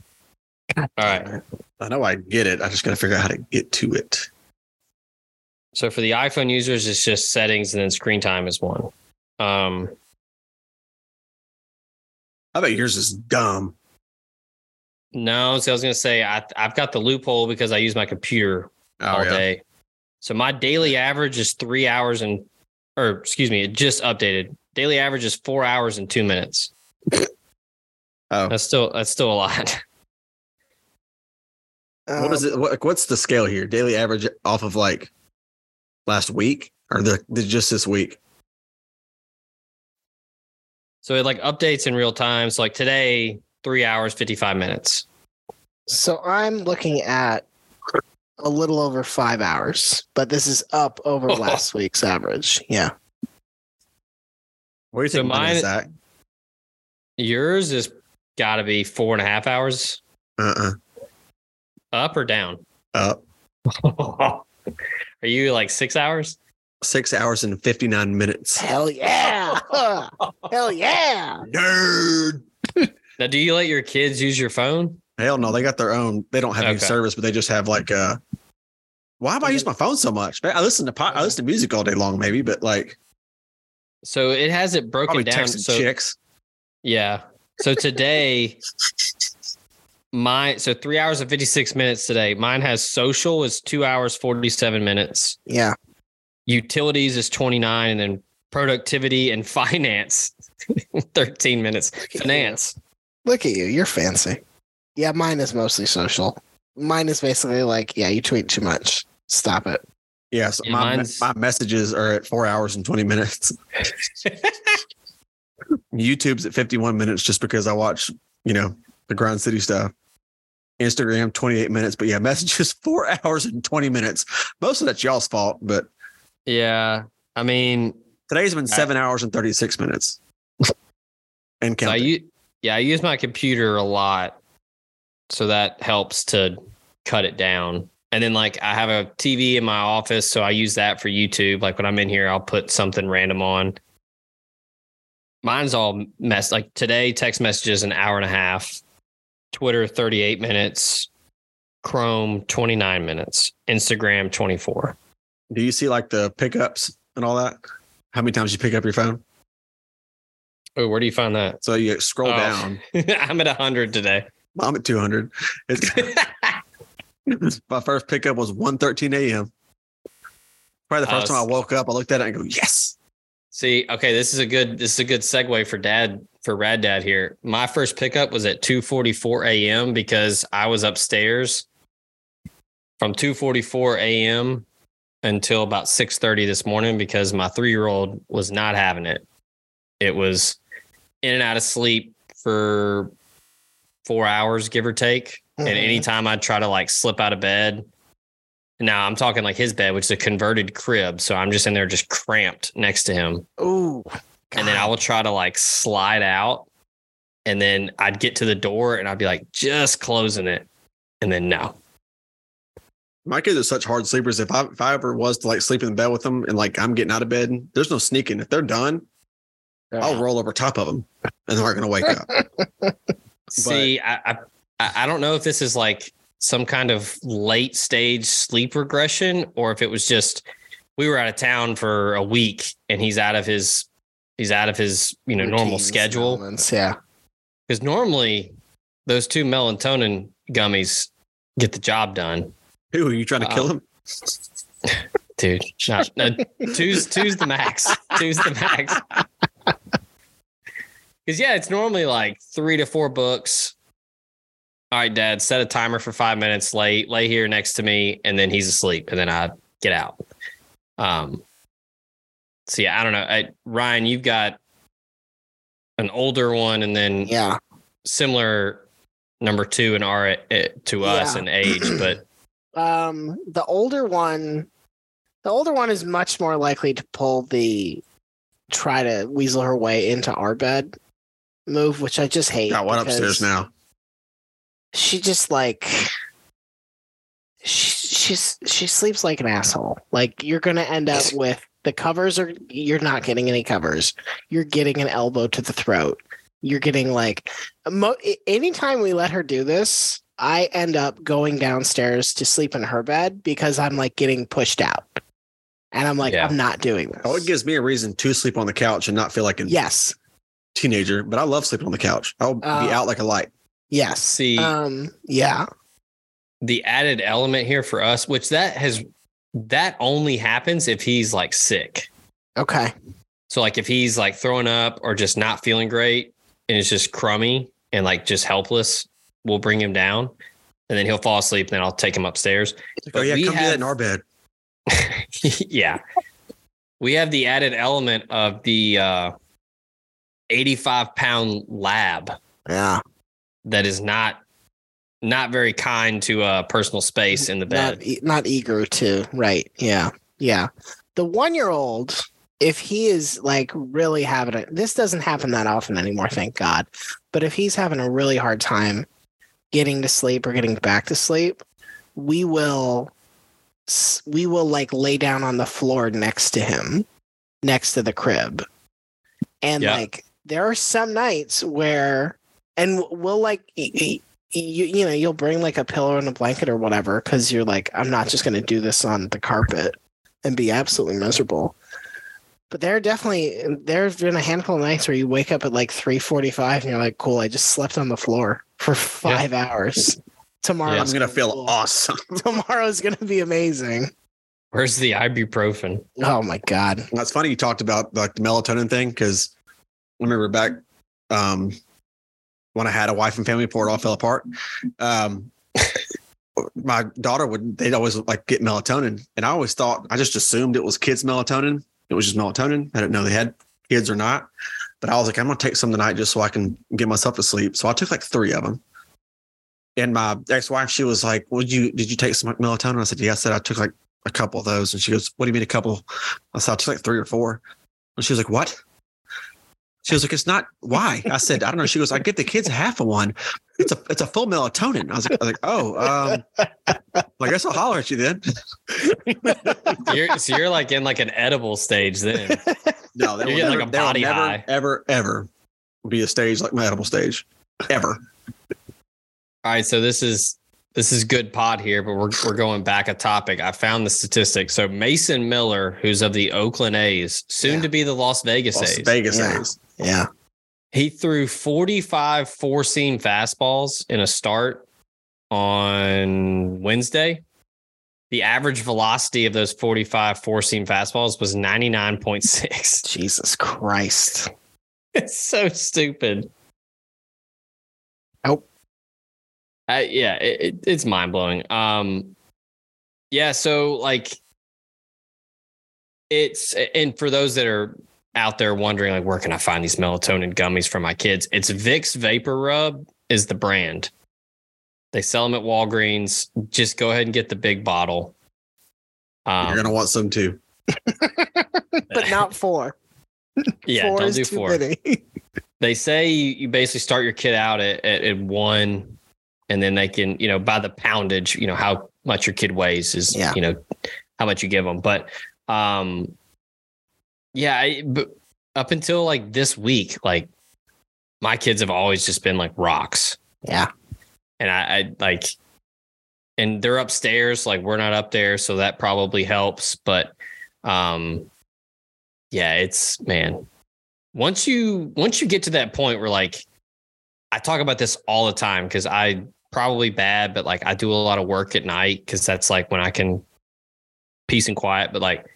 All right. I know I get it. I just got to figure out how to get to it. So for the iPhone users, it's just settings and then screen time is one. Um, I bet yours is dumb. no, so I was going to say I, I've got the loophole because I use my computer Oh, all yeah. day. So my daily average is three hours and, or excuse me, it just updated. Daily average is four hours and two minutes. Oh, That's still that's still a lot. what is it? What, what's the scale here? Daily average off of like last week or the, the just this week? So it like updates in real time. So like today, three hours, 55 minutes. So I'm looking at a little over five hours, but this is up over oh. last week's average. Yeah. What do you think So mine is, mine- Yours is got to be four and a half hours Uh-uh. up or down. Up. Are you like six hours? Six hours and 59 minutes. Hell yeah. Hell yeah. Nerd. Now, do you let your kids use your phone? Hell no, they got their own. They don't have any service, but they just have like uh why do I use my phone so much? I listen to po- I listen to music all day long, maybe, but like So it has it broken probably down. texting So chicks. yeah. So today, my so three hours and fifty six minutes today. Mine has social is two hours forty seven minutes. Yeah. Utilities is twenty nine, and then productivity and finance thirteen minutes. Finance. Look at you. You're fancy. Yeah, mine is mostly social. Mine is basically like, yeah, you tweet too much. Stop it. Yes, Yeah, my, my messages are at four hours and 20 minutes. YouTube's at 51 minutes just because I watch, you know, the Grind City stuff. Instagram, 28 minutes. But yeah, messages four hours and 20 minutes. Most of that's y'all's fault, but yeah. I mean, today's been seven hours and 36 minutes. and So I yeah, I use my computer a lot. So that helps to cut it down. And then like I have a TV in my office, so I use that for YouTube. Like when I'm in here, I'll put something random on. Mine's all messed. Like today, text messages an hour and a half, Twitter 38 minutes, Chrome 29 minutes, Instagram 24. Do you see like the pickups and all that? How many times you pick up your phone? Oh, where do you find that? So you scroll Oh. down. I'm at 100 today. I'm at 200. It's, my first pickup was 1.13 a.m. Probably the first Uh, time I woke up, I looked at it and go, yes. See, okay, this is a good this is a good segue for dad for Rad Dad here. My first pickup was at 2:44 a.m. because I was upstairs from 2:44 a.m. until about 6:30 this morning because my 3-year-old was not having it. It was in and out of sleep for 4 hours give or take. And Mhm. anytime I'd try to like slip out of bed, now I'm talking like his bed, which is a converted crib. So I'm just in there just cramped next to him. Ooh. And then I will try to like slide out. And then I'd get to the door and I'd be like, just closing it. And then no. My kids are such hard sleepers. If I if I ever was to like sleep in the bed with them and like I'm getting out of bed, there's no sneaking. If they're done, I'll roll over top of them and they're not going to wake up. See, I, I I I don't know if this is like some kind of late stage sleep regression or if it was just we were out of town for a week and he's out of his he's out of his you know normal Routines and schedule. elements, Yeah. because normally those two melatonin gummies get the job done. Who are you trying to kill uh, him? Dude not, no, two's two's the max. Two's the max. Because yeah it's normally like three to four books all right dad set a timer for five minutes lay lay here next to me and then he's asleep and then i get out um so yeah i don't know I, ryan you've got an older one and then Yeah. similar number two in our uh, to us Yeah. in age but Um, the older one, the older one is much more likely to pull the try to weasel her way into our bed move, which I just hate. Got one upstairs now. She just like she she's she sleeps like an asshole. Like you're gonna end up with the covers are you're not getting any covers. You're getting an elbow to the throat. You're getting like mo- anytime we let her do this, I end up going downstairs to sleep in her bed because I'm like getting pushed out. And I'm like, Yeah. I'm not doing this. Oh, it gives me a reason to sleep on the couch and not feel like a yes. teenager, but I love sleeping on the couch. I'll be Uh, out like a light. Yes. See- um yeah. the added element here for us, which that has that only happens if he's like sick. Okay. So like if he's like throwing up or just not feeling great and it's just crummy and like just helpless, we'll bring him down and then he'll fall asleep and then I'll take him upstairs. oh yeah, we come do that have- in our bed. yeah. We have the added element of the uh 85 pound lab Yeah. That is not not very kind to uh personal space in the bed. Not, not eager to. Right. Yeah. Yeah. The one year old, if he is like really having it, this doesn't happen that often anymore, thank God. But if he's having a really hard time getting to sleep or getting back to sleep, we will, we will like lay down on the floor next to him, next to the crib. And Yeah. like, there are some nights where, and we'll like, you you know you'll bring like a pillow and a blanket or whatever because you're like I'm not just going to do this on the carpet and be absolutely miserable. But there are definitely there have been a handful of nights where you wake up at like 3:45 and you're like, cool, I just slept on the floor for five hours. Tomorrow Yeah. I'm gonna feel awesome. Tomorrow's gonna be amazing. Where's the ibuprofen? Oh my god. That's funny you talked about like the melatonin thing because I remember back um, when I had a wife and family before it all fell apart. Um, my daughter would they'd always like get melatonin, and I always thought I just assumed it was kids melatonin. It was just melatonin. I didn't know they had kids or not. But I was like, I'm gonna take some tonight just so I can get myself to sleep. So I took like three of them. And my ex-wife, she was like, "Would you did you take some melatonin?" I said, "Yeah." I said I took like a couple of those, and she goes, "What do you mean a couple?" I said, "I took like three or four. And she was like, "What?" She was like, "It's not why." I said, "I don't know." She goes, "I get the kids half of one. It's a it's a full melatonin." I was like, I was like "Oh, um, I guess I'll holler at you then." You're, so you're like in like an edible stage then. No, there You're getting never, like a body never, high. ever, ever be a stage like my edible stage, ever. All right, so this is this is good pod here, but we're we're going back a topic. I found the statistic. So Mason Miller, who's of the Oakland A's, soon Yeah. to be the Las Vegas Las A's, Vegas Yeah. A's. Yeah. he threw 45 four seam fastballs in a start on Wednesday. The average velocity of those 45 four seam fastballs was 99.6. Jesus Christ. It's so stupid. Nope. Uh, yeah, it, it, it's mind blowing. Um, yeah, so like, it's and for those that are out there wondering like, where can I find these melatonin gummies for my kids? It's Vicks Vapor Rub is the brand. They sell them at Walgreens. Just go ahead and get the big bottle. Um, You're gonna want some too. But not four. yeah, four don't is do too four. many. they say you, you basically start your kid out at, at, at one and then they can you know by the poundage you know how much your kid weighs is Yeah. you know how much you give them but um yeah I, but up until like this week like my kids have always just been like rocks Yeah. and I, I like and they're upstairs like we're not up there so that probably helps but um yeah it's man once you once you get to that point where like i talk about this all the time because i probably bad but like i do a lot of work at night because that's like when i can peace and quiet but like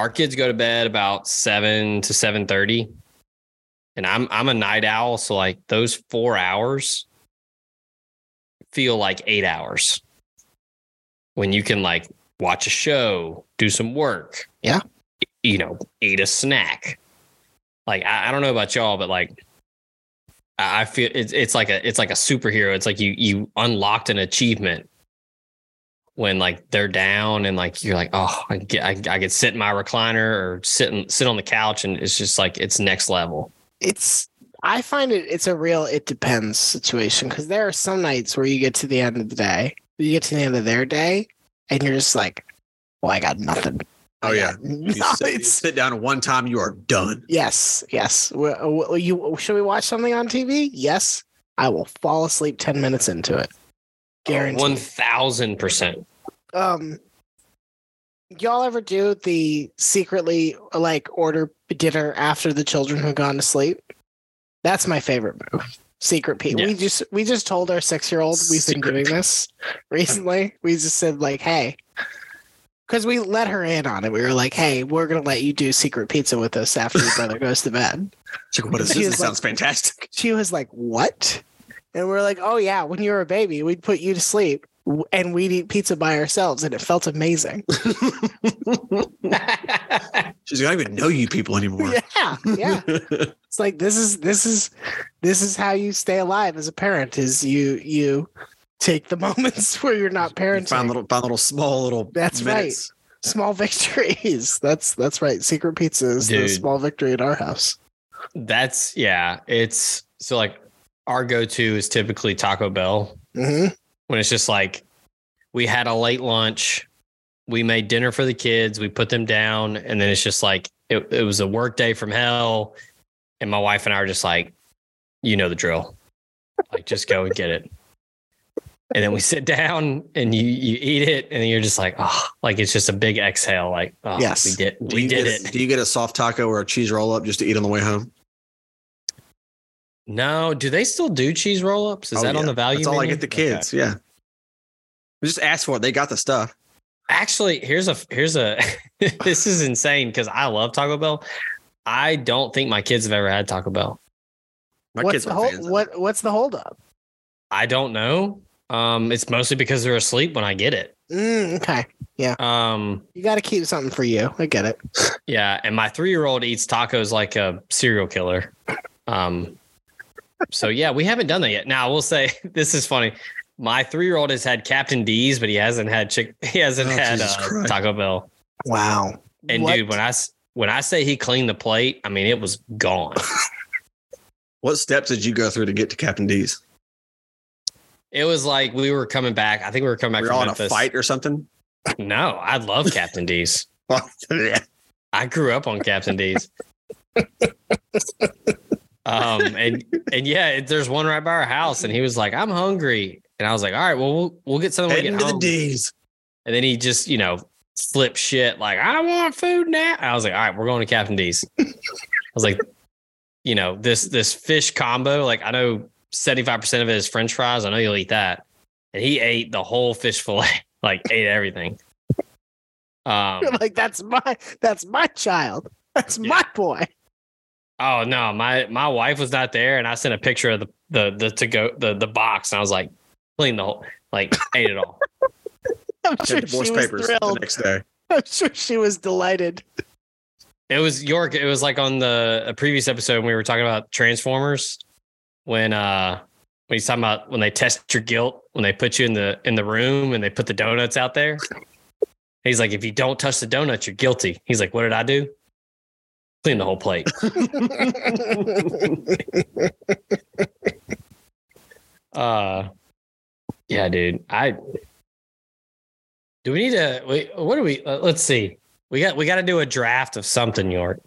our kids go to bed about 7 to 7.30 and i'm i'm a night owl so like those four hours feel like eight hours when you can like watch a show, do some work. Yeah. You know, eat a snack. Like I, I don't know about y'all, but like I I feel it's it's like a it's like a superhero. It's like you you unlocked an achievement when like they're down and like you're like oh I get I, I could sit in my recliner or sit and sit on the couch and it's just like it's next level. It's I find it it's a real it depends situation because there are some nights where you get to the end of the day, you get to the end of their day, and you're just like, well, I got nothing. Oh yeah. You, sit, you sit down one time, you are done. yes, yes. Well, well, you should we watch something on TV? Yes, I will fall asleep ten minutes into it. Guaranteed. One thousand percent. um y'all ever do the secretly like order dinner after the children have gone to sleep that's my favorite move secret P. Yeah. we just we just told our six year old we've been doing this recently we just said like hey because we let her in on it we were like hey we're gonna let you do secret pizza with us after your brother goes to bed It's like, what is She this? is It sounds fantastic. she was like what and we're like oh yeah when you were a baby we'd put you to sleep and we'd eat pizza by ourselves, and it felt amazing. She's like, I don't even know you people anymore. yeah, yeah. It's like this is this is this is how you stay alive as a parent. Is you you take the moments where you're not parenting. Find little, find little small little. That's minutes. small victories. That's that's right. Secret pizza is the small victory at our house. That's yeah. It's so like our go-to is typically Taco Bell hmm when it's just like we had a late lunch, we made dinner for the kids, we put them down, and then it's just like it, it was a work day from hell. And my wife and I are just like, you know the drill. Like just go and get it. And then we sit down and you you eat it, and then you're just like, oh, like it's just a big exhale. Like, oh, Yes. we did we did get, it. Do you get a soft taco or a cheese roll up just to eat on the way home? No, do they still do cheese roll ups? Is Oh, that on the value? That's all I menu? get the Okay. kids. Yeah. We just ask for it. They got the stuff. Actually, here's a here's a this is insane because I love Taco Bell. I don't think my kids have ever had Taco Bell. My what's kids the are hold, fans. what what's the holdup? I don't know. Um, it's mostly because they're asleep when I get it. Mm, okay, Yeah. Um, you got to keep something for you. I get it. yeah, and my three year old eats tacos like a serial killer. Um, so yeah, we haven't done that yet. Now I will say this is funny. My three year old has had Captain D's, but he hasn't had chick. He hasn't Oh, had uh, Taco Bell. Wow. And What? dude, when I s- when I say he cleaned the plate, I mean it was gone. What steps did you go through to get to Captain D's? It was like we were coming back. I think we were coming back Were you from all in a fight or something? No, I love Captain D's. yeah. I grew up on Captain D's. Um and and yeah, it- there's one right by our house, and he was like, "I'm hungry," and I was like, "All right, well, we'll we'll get something when we Heading get to the. D's. And then he just, you know, flipped shit like, "I want food now." I was like, "All right, we're going to Captain D's." I was like, you know, this this fish combo, like I know 75% of it is French fries. I know you'll eat that, and he ate the whole fish fillet, like ate everything. Um, You're like that's my that's my child. That's my boy. Oh no, my my wife was not there, and I sent a picture of the the the to go the the box, and I was like, clean the whole like ate it all. I'm sure divorce she was papers the thrilled. next day. I'm sure she was delighted. It was York. It was like on the a previous episode when we were talking about Transformers when uh when he's talking about when they test your guilt when they put you in the in the room and they put the donuts out there. He's like, if you don't touch the donuts, you're guilty. He's like, what did I do? Clean the whole plate. Uh, yeah, dude. I do. We need to. Wait, what do we? Uh, let's see. We got. We got to do a draft of something, York.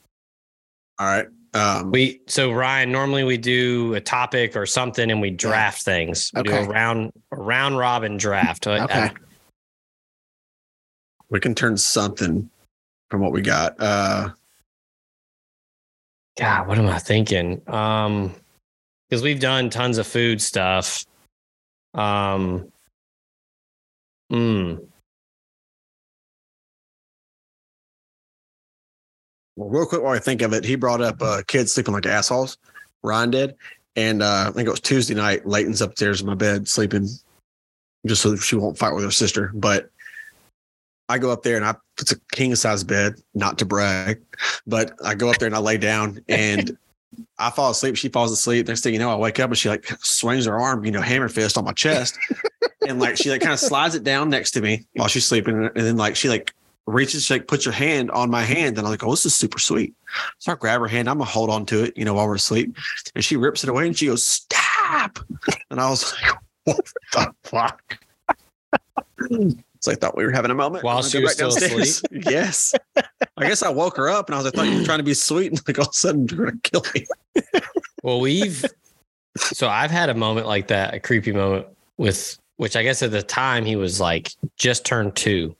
All right. Um, We so Ryan. Normally we do a topic or something, and we draft things. We do Okay. a round a round robin draft. I- Okay. I- we can turn something from what we got. Uh, God, what am I thinking? Um, because we've done tons of food stuff. Um. Mm, well, real quick while I think of it, he brought up uh, kids sleeping like assholes. Ryan did. And uh, I think it was Tuesday night. Leighton's upstairs in my bed sleeping just so she won't fight with her sister. But I go up there and I it's a king size bed, not to brag, but I go up there and I lay down and I fall asleep. She falls asleep. Next thing you know, I wake up and she like swings her arm, you know, hammer fist on my chest. and like she like kind of slides it down next to me while she's sleeping. And then like she like reaches, she like puts her hand on my hand. And I'm like, oh, this is super sweet. So I grab her hand. I'm gonna hold on to it, you know, while we're asleep. And she rips it away and she goes, stop. And I was like, what the fuck? So I thought we were having a moment. While she was still downstairs. yes. I guess I woke her up and I was like, I thought you were trying to be sweet. And like all of a sudden you're gonna kill me. Well, we've so I've had a moment like that, a creepy moment with which I guess at the time he was like just turned two.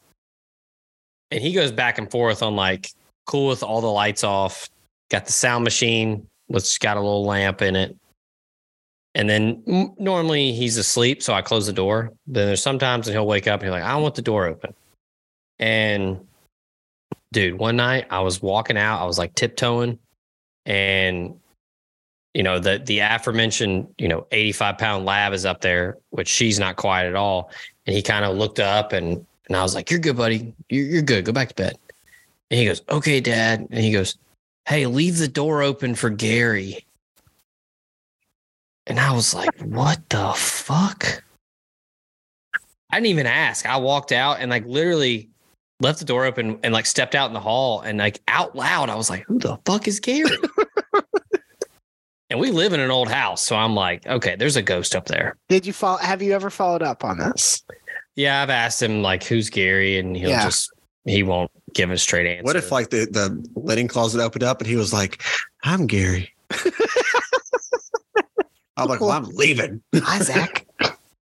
And he goes back and forth on like cool with all the lights off, got the sound machine, which got a little lamp in it. And then mm, normally he's asleep, so I close the door. Then there's sometimes and he'll wake up and he's like, I want the door open. And dude, one night I was walking out, I was like tiptoeing, and you know, the the aforementioned, you know, 85 pound lab is up there, which she's not quiet at all. And he kind of looked up and and I was like, You're good, buddy. You're you're good. Go back to bed. And he goes, Okay, dad. And he goes, Hey, leave the door open for Gary. And I was like, What the fuck? I didn't even ask. I walked out and like literally left the door open and like stepped out in the hall and like out loud, I was like, Who the fuck is Gary? and we live in an old house. So I'm like, okay, there's a ghost up there. Did you follow? Have you ever followed up on this? Yeah, I've asked him like who's Gary, and he'll Yeah. just he won't give a straight answer. What if like the the linen closet opened up and he was like, "I'm Gary." I'm like, "Well, I'm leaving." Hi, Zach.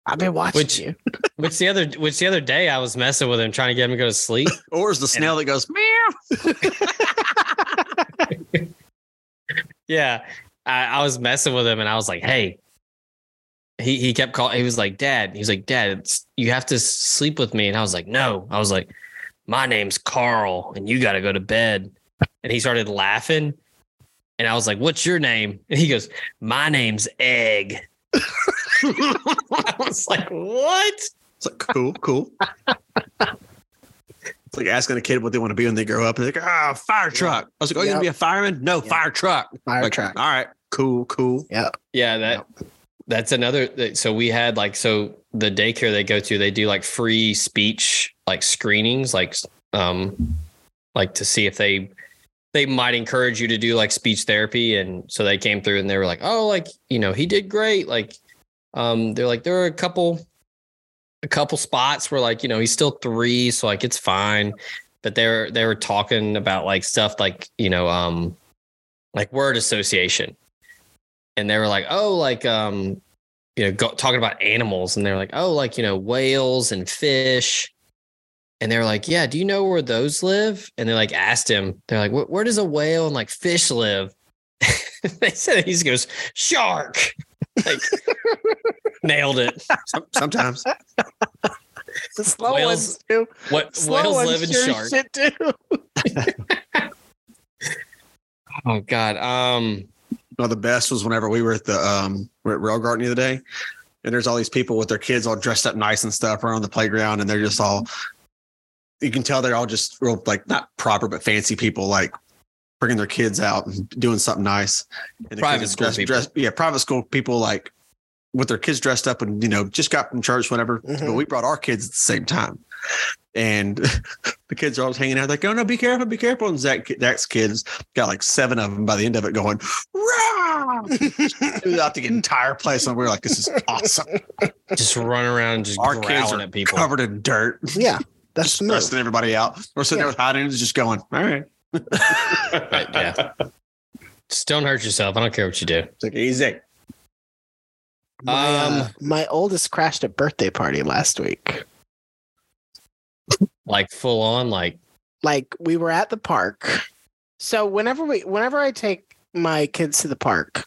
I've been watching Which- you. which the other which the other day I was messing with him trying to get him to go to sleep. Or is the snail that goes meow? yeah. I, I was messing with him and I was like, hey. He he kept calling he was like, Dad. He was like, Dad, it's, you have to sleep with me. And I was like, No. I was like, My name's Carl, and you gotta go to bed. And he started laughing. And I was like, What's your name? And he goes, My name's Egg. I was like, What? It's like cool, cool. It's like asking a kid what they want to be when they grow up. And they're like, "Ah, fire truck." I was like, "Oh, you Yep. gonna be a fireman?" No, Yep. fire truck. Fire Like, truck. All right, cool, cool. Yeah, Yeah. that that's another. So we had like so the daycare they go to, they do like free speech like screenings, like um, like to see if they they might encourage you to do like speech therapy, and so they came through and they were like, oh, like you know he did great. Like, um, they're like there are a couple a couple spots where like you know he's still three, so like it's fine. But they're they were talking about like stuff like you know um like word association and they were like, oh, like um, you know, go, talking about animals, and they're like, oh, like you know, whales and fish, and they're like, yeah, do you know where those live? And they like asked him, they're like, where, where does a whale and like fish live? they said he goes shark, like nailed it. Sometimes The slow Whales- ones too. What Slow whales ones live in sure shark? Shit too. Oh God, um, one of the best was whenever we were at the um we're at Rail Garden the other day, and there's all these people with their kids all dressed up nice and stuff around the playground, and they're just all you can tell they're all just real like not proper but fancy people like bringing their kids out and doing something nice. And Private school dressed- people. dressed- yeah, private school people like with their kids dressed up and you know just got from church whatever. Mhm. But we brought our kids at the same time. And the kids are always hanging out like, oh no, be careful, be careful. And Zach, Zach's kids got like seven of them by the end of it going, rah! throughout the entire place. And we are like, this is awesome. just run around just Our kids are at people. covered in dirt, yeah, that's just the stressing everybody out. We're sitting there with high noons just going, all right, But, yeah, just don't hurt yourself. I don't care what you do. it's like easy. My, uh, Um, my oldest crashed a birthday party last week. Like full on, like Like we were at the park. So whenever we whenever I take my kids to the park,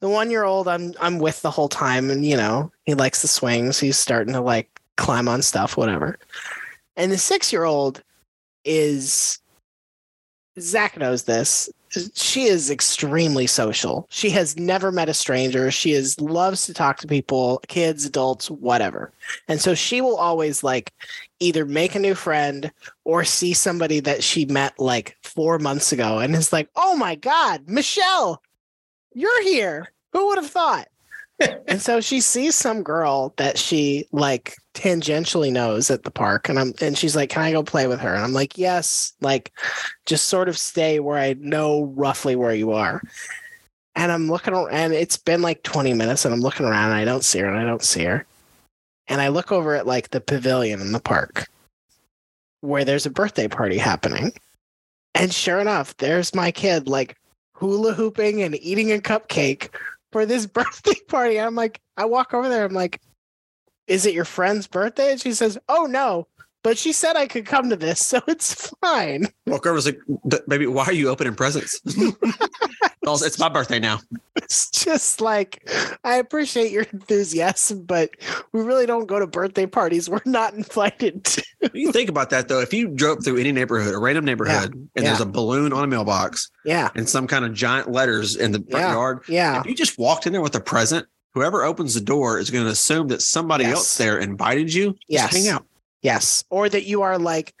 the one year old I'm I'm with the whole time and you know, he likes the swings. He's starting to like climb on stuff, whatever. And the six year old is Zach knows this. She is extremely social. She has never met a stranger. She is loves to talk to people, kids, adults, whatever. And so she will always like either make a new friend or see somebody that she met like four months ago and is like, oh my God, Michelle, you're here. Who would have thought? And so she sees some girl that she like tangentially knows at the park and I'm and she's like, Can I go play with her? And I'm like, Yes, like just sort of stay where I know roughly where you are. And I'm looking around and it's been like 20 minutes and I'm looking around and I don't see her and I don't see her. And I look over at like the pavilion in the park where there's a birthday party happening. And sure enough, there's my kid like hula hooping and eating a cupcake for this birthday party. I'm like, I walk over there, I'm like, is it your friend's birthday? And she says, Oh no, but she said I could come to this, so it's fine. Walk over and was like, "D- baby, why are you opening presents? It's my birthday now. It's just like I appreciate your enthusiasm, but we really don't go to birthday parties. We're not invited to. You think about that though. If you drove through any neighborhood, a random neighborhood, and there's a balloon on a mailbox Yeah, and some kind of giant letters in the front Yeah. yard, yeah, if you just walked in there with a present, whoever opens the door is going to assume that somebody Yes. else there invited you. Yes. hang out. Yes. Or that you are like,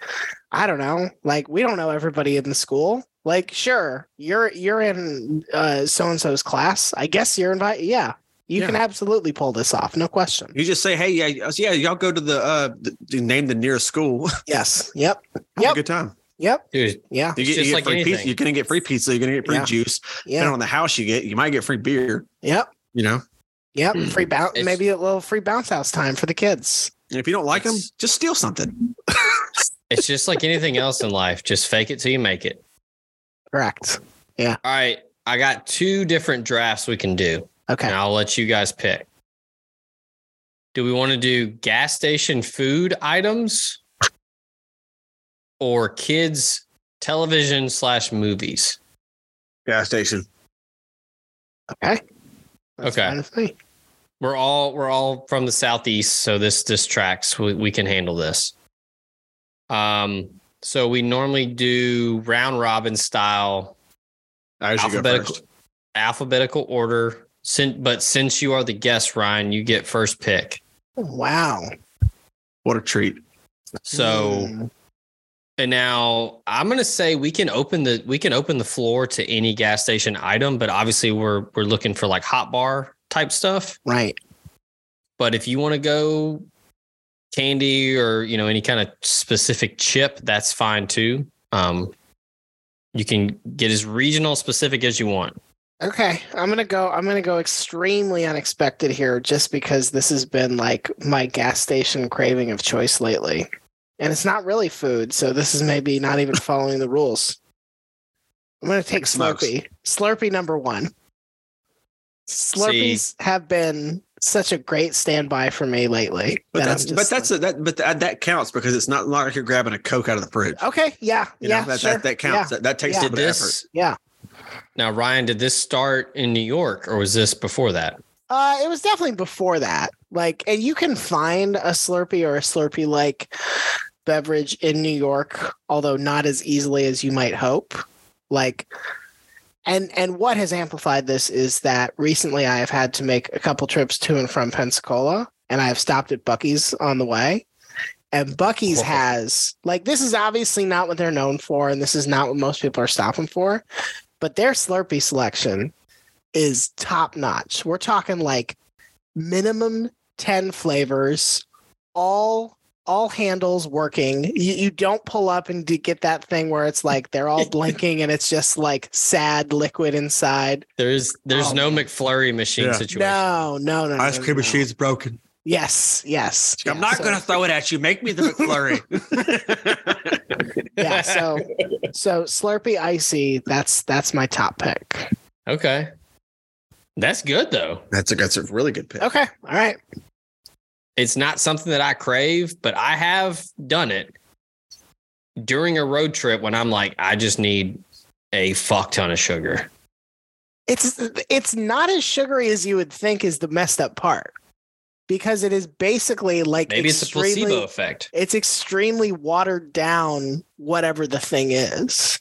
I don't know, like we don't know everybody in the school. Like, sure, you're you're in uh so and so's class. I guess you're invited. Yeah, you Yeah. can absolutely pull this off, no question. You just say, "Hey, yeah, yeah, y'all go to the uh, the, the- name the nearest school. Yes. Yep. a Yep. good time. Yep. Dude, Yeah. You get, you get like free pizza. You're gonna get free pizza. You're gonna get free Yeah. juice. Yeah. Depending on the house you get, you might get free beer. Yep. You know, Yep. Free bounce. Maybe a little free bounce house time for the kids. And if you don't like them, just steal something. it's just like anything else in life. Just fake it till you make it. Correct. Yeah. All right. I got two different drafts we can do, Okay. and I'll let you guys pick. Do we want to do gas station food items or kids television slash movies? Gas station. Okay. That's Okay. Fine with me. We're all we're all from the southeast, so this this tracks. We, we can handle this. Um, so we normally do round robin style I alphabetical alphabetical order. Sin, but since you are the guest, Ryan, you get first pick. Wow. What a treat. So Hmm. and now I'm gonna say we can open the we can open the floor to any gas station item, but obviously we're we're looking for like hot bar type stuff. right. But if you want to go candy or you know any kind of specific chip, that's fine too. Um, you can get as regional specific as you want. Okay, I'm gonna go. I'm gonna go extremely unexpected here, just because this has been like my gas station craving of choice lately, and it's not really food, so this is maybe not even following the rules. I'm gonna take. Slurpee. Slurpee number one. Slurpees have been such a great standby for me lately. But that that's but just that's a, that but that, that counts because it's not like you're grabbing a Coke out of the fridge. okay. Yeah, You yeah, know, that, sure. that, that counts. That, that takes Yeah. a Did bit of effort. this Yeah, now, Ryan? Did this start in New York or was this before that? Uh, it was definitely before that. Like, and you can find a Slurpee or a Slurpee like beverage in New York, although not as easily as you might hope. Like, and and what has amplified this is that recently I have had to make a couple trips to and from Pensacola, and I have stopped at Buc-ee's on the way. And Buc-ee's has like this is obviously not what they're known for, and this is not what most people are stopping for, but their Slurpee selection is top notch. We're talking like minimum 10 flavors, all all handles working. You, you don't pull up and get that thing where it's like they're all blinking and it's just like sad liquid inside. There's there's Oh, no man. McFlurry machine Yeah. situation. No, no, no. no, Ice no, cream no. machine's broken. Yes, yes. I'm yeah, not so- going to throw it at you. Make me the McFlurry. Yeah, so so Slurpee icy, that's that's my top pick. okay, that's good though. that's a that's a really good pick. Okay. All right. It's not something that I crave, but I have done it during a road trip when I'm like, I just need a fuck ton of sugar. It's it's not as sugary as you would think is the messed up part. Because it is basically like Maybe it's a placebo effect. it's extremely watered down whatever the thing is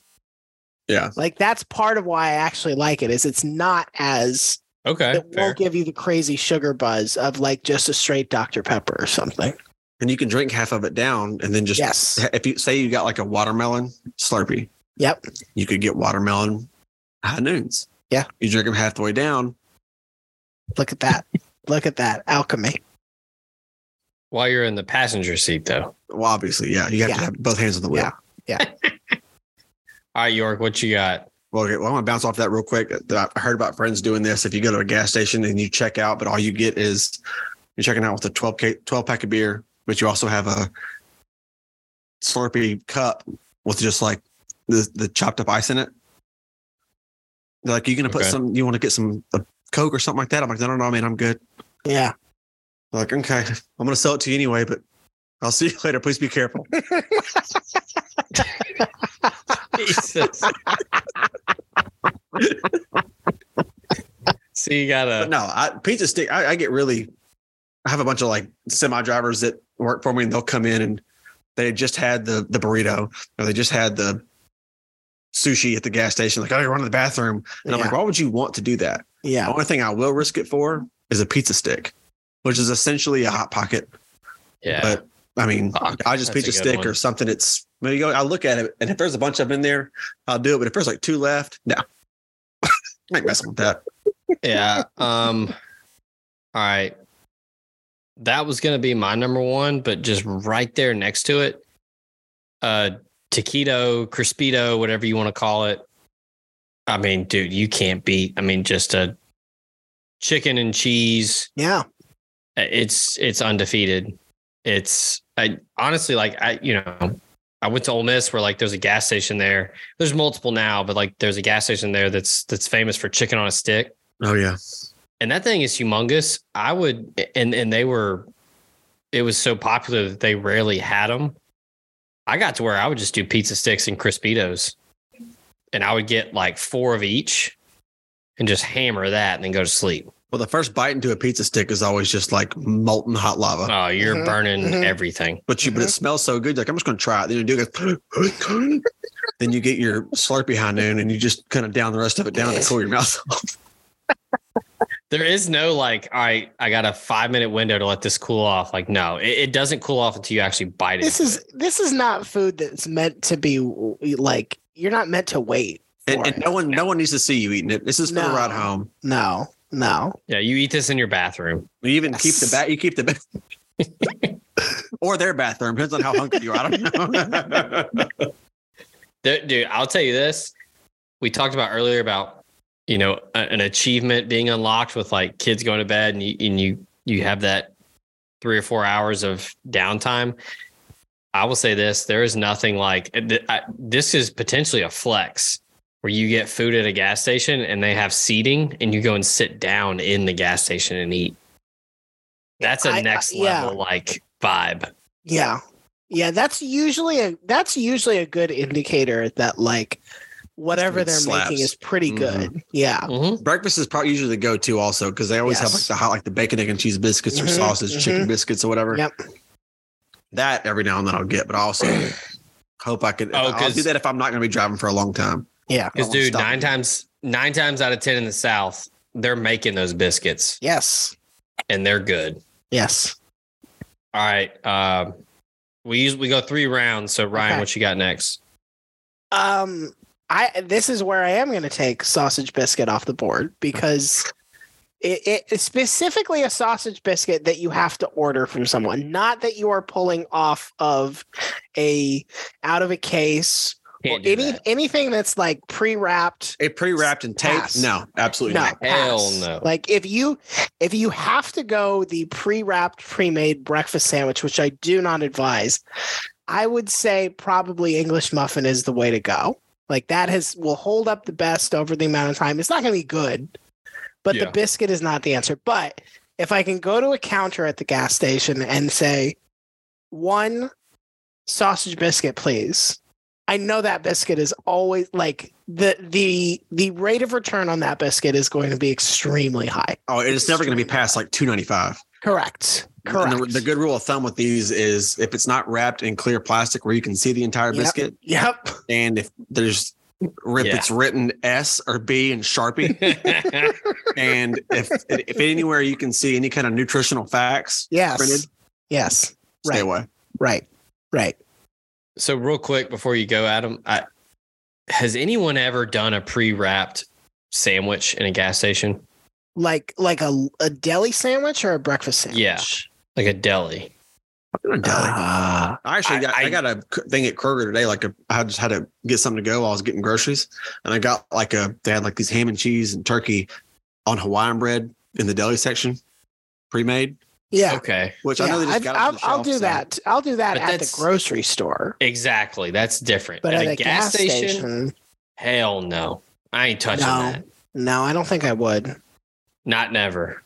Yeah. like that's part of why i actually like it is it's not as Okay, it fair. won't give you the crazy sugar buzz of like just a straight dr pepper or something And you can drink half of it down and then just yes if you say you got like a watermelon Slurpee, yep you could get watermelon high noons. Yeah. You drink them halfway down. look at that look at that alchemy While you're in the passenger seat, though. Well, obviously, yeah. You have Yeah. to have both hands on the wheel. Yeah. All right, York, what you got? Well, okay, well, I want to bounce off that real quick. Uh, I heard about friends doing this. If you go to a gas station and you check out, but all you get is you're checking out with a 12 K, 12 pack of beer, but you also have a Slurpee cup with just like the the chopped up ice in it. They're like, you're gonna put Okay. some? You want to get some a Coke or something like that? I'm like, no, no, no, man, I'm good. yeah They're like, okay, I'm gonna sell it to you anyway, but I'll see you later. Please be careful. Jesus. so you gotta no, I, pizza stick. I, I get really. I have a bunch of like semi drivers that work for me, and they'll come in and they just had the the burrito or they just had the sushi at the gas station. Like, oh, you're running to the bathroom, and I'm like, why would you want to do that? Yeah. The only thing I will risk it for is a pizza stick, which is essentially a hot pocket. yeah. But I mean, Fuck, I just that's pizza stick one. or something. It's when you go, I look at it, and if there's a bunch of them in there, I'll do it. But if there's like two left, no, I ain't messing with that. yeah. Um all right. That was gonna be my number one, but just right there next to it, uh taquito, crispito, whatever you want to call it. I mean, dude, you can't beat. I mean, just a chicken and cheese. Yeah. It's it's undefeated. It's I honestly like I you know I went to Ole Miss where like there's a gas station there. There's multiple now, but like there's a gas station there that's that's famous for chicken on a stick Oh yeah, and that thing is humongous. I would, and and they were, it was so popular that they rarely had them. I got to where I would just do pizza sticks and crispitos, and I would get like four of each, and just hammer that, and then go to sleep. Well, the first bite into a pizza stick is always just like molten hot lava. Oh, you're Mhm, burning mhm. everything. But you, but it smells so good. Like I'm just going to try it. Then you do it. then you get your Slurpee high noon, and you just kind of down the rest of it down to cool your mouth off. There is no like, all right, I got a five minute window to let this cool off. Like, no, it, it doesn't cool off until you actually bite it. This is this is not food that's meant to be like you're not meant to wait. And, and no one, no one needs to see you eating it. This is for the No. ride home. No, no. yeah, you eat this in your bathroom. You even keep the bat. You keep the ba- or their bathroom depends on how hungry you are. I don't know. Dude, dude, I'll tell you this. We talked about earlier about you know an achievement being unlocked with like kids going to bed and you and you you have that three or four hours of downtime. I will say this: there is nothing like I- this. Is potentially a flex where you get food at a gas station and they have seating and you go and sit down in the gas station and eat. That's a I- I- next yeah. level like vibe. Yeah. Yeah, that's usually a that's usually a good indicator that like whatever they're slaps. making is pretty Mhm. good. Yeah. Mhm. Breakfast is probably usually the go-to also because they always have like the hot, like the bacon, egg, and cheese biscuits or Mhm, sausage, chicken mhm. biscuits or whatever. Yep. That every now and then I'll get, but I also hope I can. Oh, I'll 'cause- do that if I'm not going to be driving for a long time. Yeah. Because dude, nine times nine times out of ten in the South, they're making those biscuits Yes. and they're good. Yes. All right. Um, we use we go three rounds. So Ryan, Okay. what you got next? Um I this is where I am going to take sausage biscuit off the board because it, it, it's specifically a sausage biscuit that you have to order from someone, not that you are pulling off of a out of a case Can't do any that. anything that's like pre-wrapped A pre-wrapped and taped? No, absolutely no, not. Hell no. Like if you if you have to go the pre-wrapped, pre-made breakfast sandwich, which I do not advise, I would say probably English muffin is the way to go. Like that has will hold up the best over the amount of time. It's not going to be good, but Yeah. the biscuit is not the answer. But if I can go to a counter at the gas station and say one sausage biscuit, please. I know that biscuit is always like the the the rate of return on that biscuit is going to be extremely high. Oh, it's never going to be past like two ninety five. Correct. And Correct. the, the good rule of thumb with these is if it's not wrapped in clear plastic where you can see the entire Yep. biscuit, Yep. and if there's if Yeah. it's written S or B in Sharpie, and if if anywhere you can see any kind of nutritional facts Yes. printed, Yes. stay Right. away. Right. Right. So real quick before you go, Adam, I, has anyone ever done a pre-wrapped sandwich in a gas station? Like like a a deli sandwich or a breakfast sandwich. Yeah. Like a deli? Ah. I actually I- got I, I- got a c- thing at Kroger today. Like a, I just had to get something to go. while I was getting groceries, and I got like a they had like these ham and cheese and turkey on Hawaiian bread in the deli section, pre-made. Yeah. Okay. Which I know they Yeah, just got. I've- off the I'll, I'll do so- that. I'll do that But at the grocery store. Exactly. That's different. But at, at, a gas, station, hell no. I ain't touching No. that. no, I don't think I would. Not never.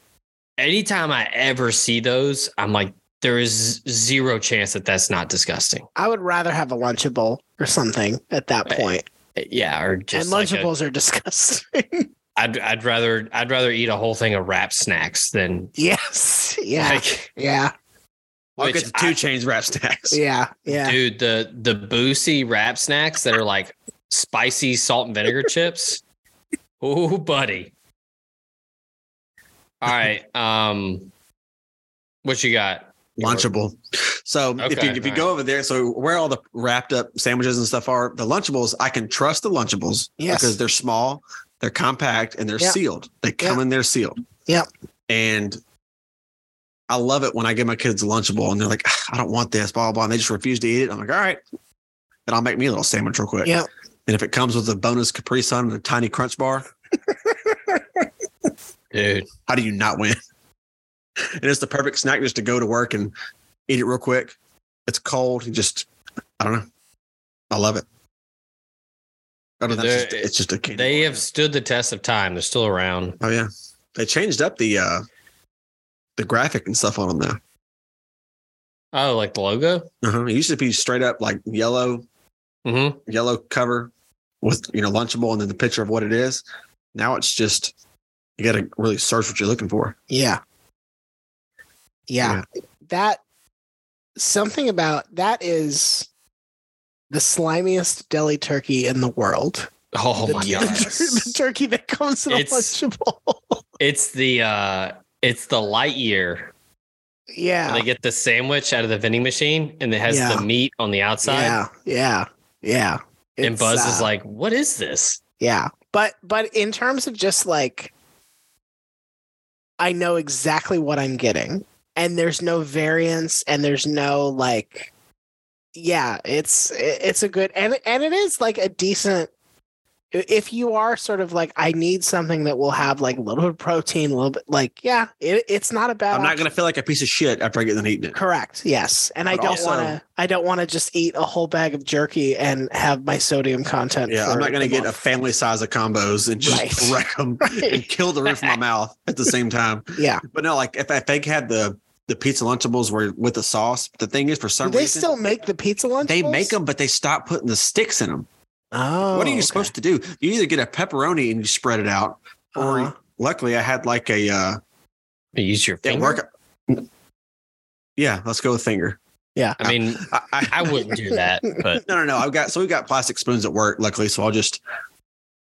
Anytime I ever see those, I'm like, there is zero chance that that's not disgusting. I would rather have a Lunchable or something at that eh, point. Eh, yeah, or just and like a- Lunchables are disgusting. I'd I'd rather I'd rather eat a whole thing of Rap Snacks than yes. Yeah. like yeah. I'll get the two I- chains Rap Snacks. Yeah. Yeah. dude the the Boosie Rap Snacks that are like spicy salt and vinegar chips. Oh, buddy. All right. Um, what you got? Lunchable. So if you if you all go over there, so where all the wrapped up sandwiches and stuff are, the Lunchables, I can trust the Lunchables Yes. because they're small, they're compact, and they're Yep. sealed. They come in there sealed. Yep. And I love it when I give my kids a Lunchable and they're like, "Ah, I don't want this, blah, blah, blah. And they just refuse to eat it. I'm like, all right. Then I'll make me a little sandwich real quick. Yep. And if it comes with a bonus Capri Sun and a tiny crunch bar, Dude. how do you not win? and it's the perfect snack just to go to work and eat it real quick. It's cold. You just, I don't know. I love it. Other than it's They're- just, it's just a candy. They bar. have stood the test of time. They're still around. Oh yeah, they changed up the uh the graphic and stuff on them now. Oh, like the logo? Uh-huh. It used to be straight up like yellow, Mm-hmm. yellow cover with you know lunchable and then the picture of what it is. Now it's just you got to really search what you're looking for. Yeah. Yeah. That something about that is the slimiest deli turkey in the world. Oh the, my the- god. the turkey that comes in a It's- lunchable. It's the uh it's the light year. yeah. They get the sandwich out of the vending machine and it has Yeah. the meat on the outside. Yeah. Yeah. Yeah. and It's, Buzz is uh, like, what is this? Yeah. But but in terms of just like I know exactly what I'm getting and there's no variance and there's no like yeah, it's it's a good and and it is like a decent if you are sort of like I need something that will have like a little bit of protein, a little bit like yeah, it, it's not a bad I'm not going to feel like a piece of shit after I get done eating it. Correct. Yes, and I don't want to. I don't want to just eat a whole bag of jerky and have my sodium content. Yeah, I'm not going to get a family size of combos and just Right. wreck them Right. and kill the roof of my mouth at the same time. Yeah. But no, like if, if they had the the pizza lunchables were with the sauce, the thing is for some Do they reason still make the pizza lunch? they make them, but they stop putting the sticks in them. Oh, what are you okay. supposed to do? You either get a pepperoni and you spread it out, or Uh-huh. luckily I had like a uh, You use your finger. work. Yeah, let's go with finger. Yeah. I mean, I, I, I wouldn't do that, but No, no, no. I've got so we've got plastic spoons at work, luckily. So I'll just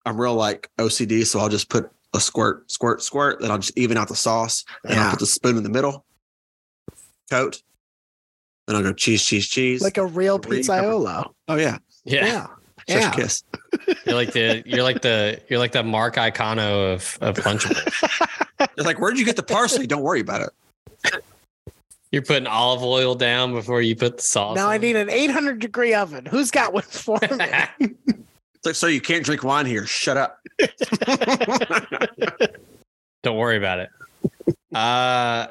I'm real like OCD, so I'll just put a squirt, squirt, squirt, then I'll just even out the sauce. And I'll put the spoon in the middle, coat. Then I'll go cheese, cheese, cheese. Like a real Green pizzaiolo. oh yeah. yeah, Yeah. Such Yeah. a kiss. you're like the you're like the you're like the Mark Iacono of of Lunchables. It's like, where'd you get the parsley? Don't worry about it. You're putting olive oil down before you put the sauce. Now I need an 800 degree oven. Who's got one for me? It's like, so you can't drink wine here. Shut up. Don't worry about it. Uh,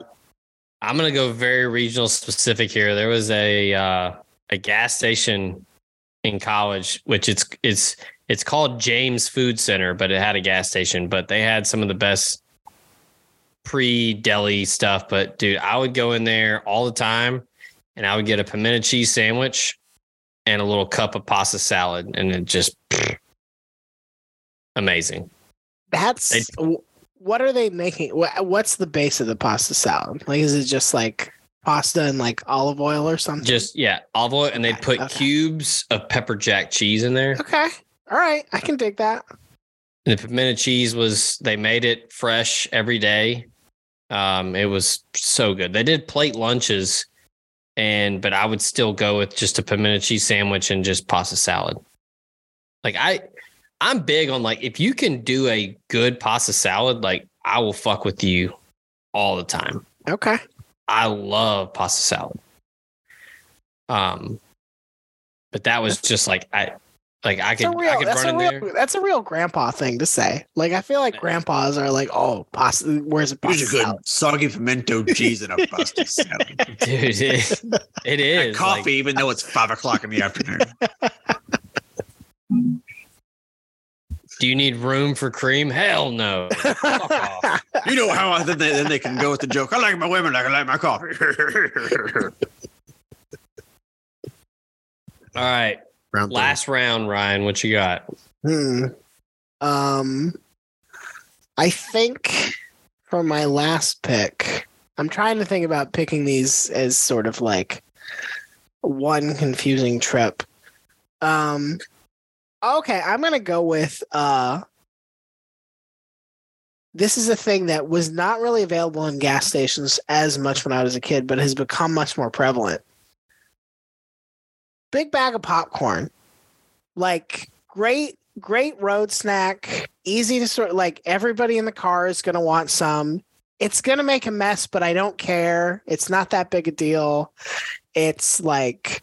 I'm gonna go very regional specific here. There was a uh, a gas station in college, which it's it's it's called James Food Center, but it had a gas station. But they had some of the best pre deli stuff. But dude, I would go in there all the time, and I would get a pimento cheese sandwich and a little cup of pasta salad, and it just amazing. That's They- what are they making? What's the base of the pasta salad? Like, is it just like pasta and like olive oil or something? Just yeah, olive oil, and they'd put okay. cubes of pepper jack cheese in there. okay. All right. I can dig that. And the pimento cheese was they made it fresh every day. Um, it was so good. They did plate lunches, and but I would still go with just a pimento cheese sandwich and just pasta salad. Like I, I'm big on like if you can do a good pasta salad, like I will fuck with you all the time. Okay. I love pasta salad. Um, but that was just like I, like I That's could a real, I could that's, run a in there. that's a real grandpa thing to say. Like, I feel like grandpas are like, oh, pasta, where's a Here's pasta a good salad? soggy pimento cheese and a pasta salad. Dude, it, it And coffee, like- even though it's five o'clock in the afternoon. Do you need room for cream? Hell no. Fuck off. You know how I, then, they, then they can go with the joke. I like my women like I like my coffee. All right. Round three. Last round, Ryan. What you got? Hmm. Um, I think for my last pick, I'm trying to think about picking these as sort of like one confusing trip. Um, okay, I'm gonna go with uh. This is a thing that was not really available in gas stations as much when I was a kid, but has become much more prevalent. Big bag of popcorn. Like great great road snack, easy to sort like everybody in the car is to want some. It's to make a mess, but I don't care. It's not that big a deal. It's like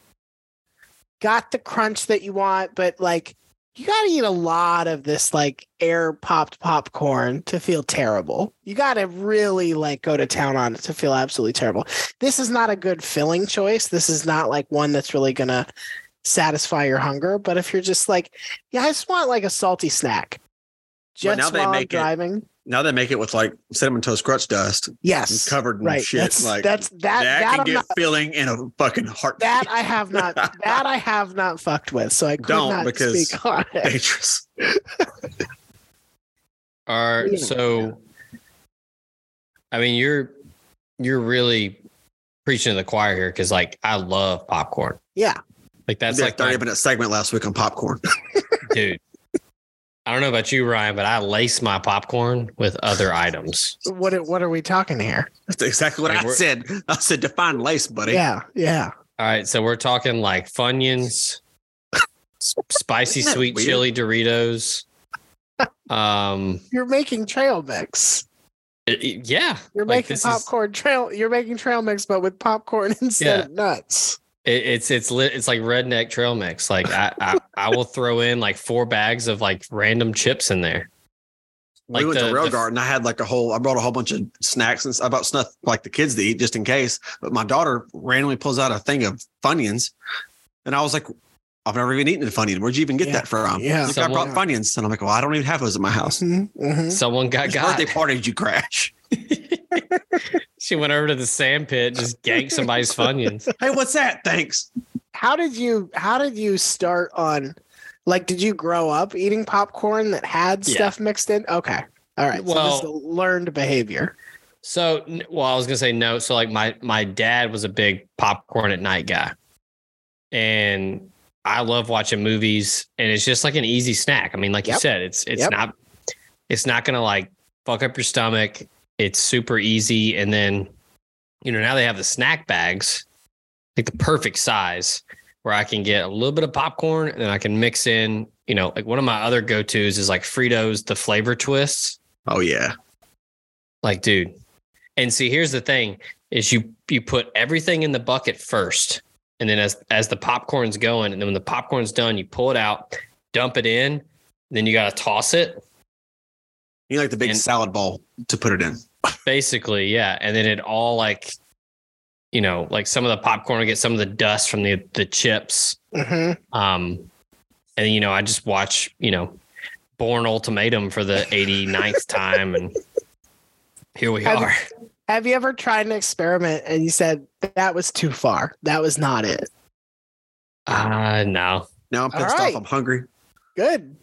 got the crunch that you want, but like you got to eat a lot of this like air popped popcorn to feel terrible. You got to really like go to town on it to feel absolutely terrible. This is not a good filling choice. This is not like one that's really going to satisfy your hunger. But if you're just like, yeah, I just want like a salty snack. Just now they make it- driving. Now they make it with like cinnamon toast crunch dust Yes. covered in Right. shit. That's like that's that that, that, can I'm get not, filling in a fucking heart. that I have not that I have not fucked with. So I could Don't, not because- speak on it. dangerous. All right. Yeah. So, I mean, you're you're really preaching to the choir here because, like, I love popcorn. Yeah. Like That's that's like like thirty my minute segment last week on popcorn. dude. I don't know about you, Ryan, but I lace my popcorn with other items. What are- what are we talking here? That's exactly what Like, I we're- said. I said define lace, buddy. Yeah, yeah. All right, so we're talking like Funyuns, spicy sweet weird? chili Doritos. Um, You're making trail mix. it- it- yeah, You're Like, making this is- popcorn trail. You're making trail mix, but with popcorn instead Yeah. of nuts. It, it's it's lit. It's like redneck trail mix. Like I, I I will throw in like four bags of like random chips in there. we Like went the- to Rail the- Garden. I had like a whole. I brought a whole bunch of snacks and s- I bought stuff like the kids to eat just in case. But my daughter randomly pulls out a thing of Funyuns, and I was like, "I've never even eaten a Funyun. Where'd you even get Yeah. that from?" Yeah. She's like, I brought Funyuns, and I'm like, "Well, I don't even have those at my house." Mhm, mhm. Someone got Which got. birthday party did you crash? she went over to the sand pit, just ganked somebody's funyuns. hey, what's that? Thanks. How did you how did you start on like did you grow up eating popcorn that had Yeah. stuff mixed in? Okay. All right. so this is Well- learned behavior. So, well, I was gonna say no. So, like my my dad was a big popcorn at night guy, and I love watching movies, and it's just like an easy snack. I mean, like you said, it's it's Yep. not it's not gonna like fuck up your stomach. It's super easy, and then you know now they have the snack bags, like the perfect size, where I can get a little bit of popcorn, and then I can mix in. You know, like one of my other go tos is like Fritos, the flavor twists. Oh yeah. Like, dude. And see, here's the thing: is you you put everything in the bucket first, and then as as the popcorn's going, and then when the popcorn's done, you pull it out, dump it in, then you gotta toss it. You like the big And- salad bowl to put it in. Basically, yeah. And then it all like, you know, like some of the popcorn will get some of the dust from the the chips. Mhm. Um, and you know, I just watch, you know, Bourne Ultimatum for the 89th time, and here we Have- are. Have you ever tried an experiment and you said that was too far? That was not it. Uh no. Now I'm pissed right. off. I'm hungry. Good.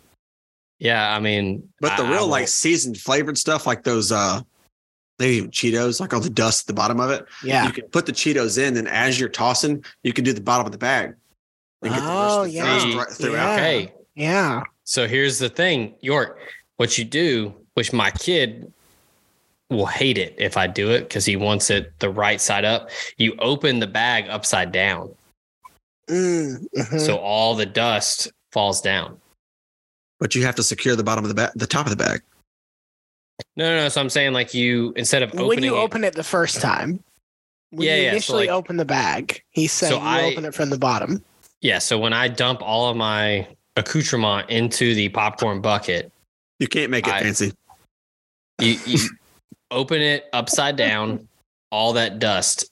Yeah, I mean, But the I- I real will- like seasoned flavored stuff, like those uh maybe even Cheetos, like all the dust at the bottom of it. Yeah. You can put the Cheetos in, and as you're tossing, you can do the bottom of the bag. And get the rest Oh, of the yeah. flavors right throughout. Yeah. okay. Yeah. So here's the thing, York. What you do, which my kid will hate it if I do it because he wants it the right side up. You open the bag upside down, Mm, mhm. so all the dust falls down. But you have to secure the bottom of the bag, the top of the bag. No, no, no. So I'm saying like you instead of opening when you it- open it the first time, when Yeah, you yeah, so, initially like- open the bag, he said So you I- open it from the bottom. yeah. So when I dump all of my accoutrement into the popcorn bucket, You can't make it I- fancy. you, you open it upside down, all that dust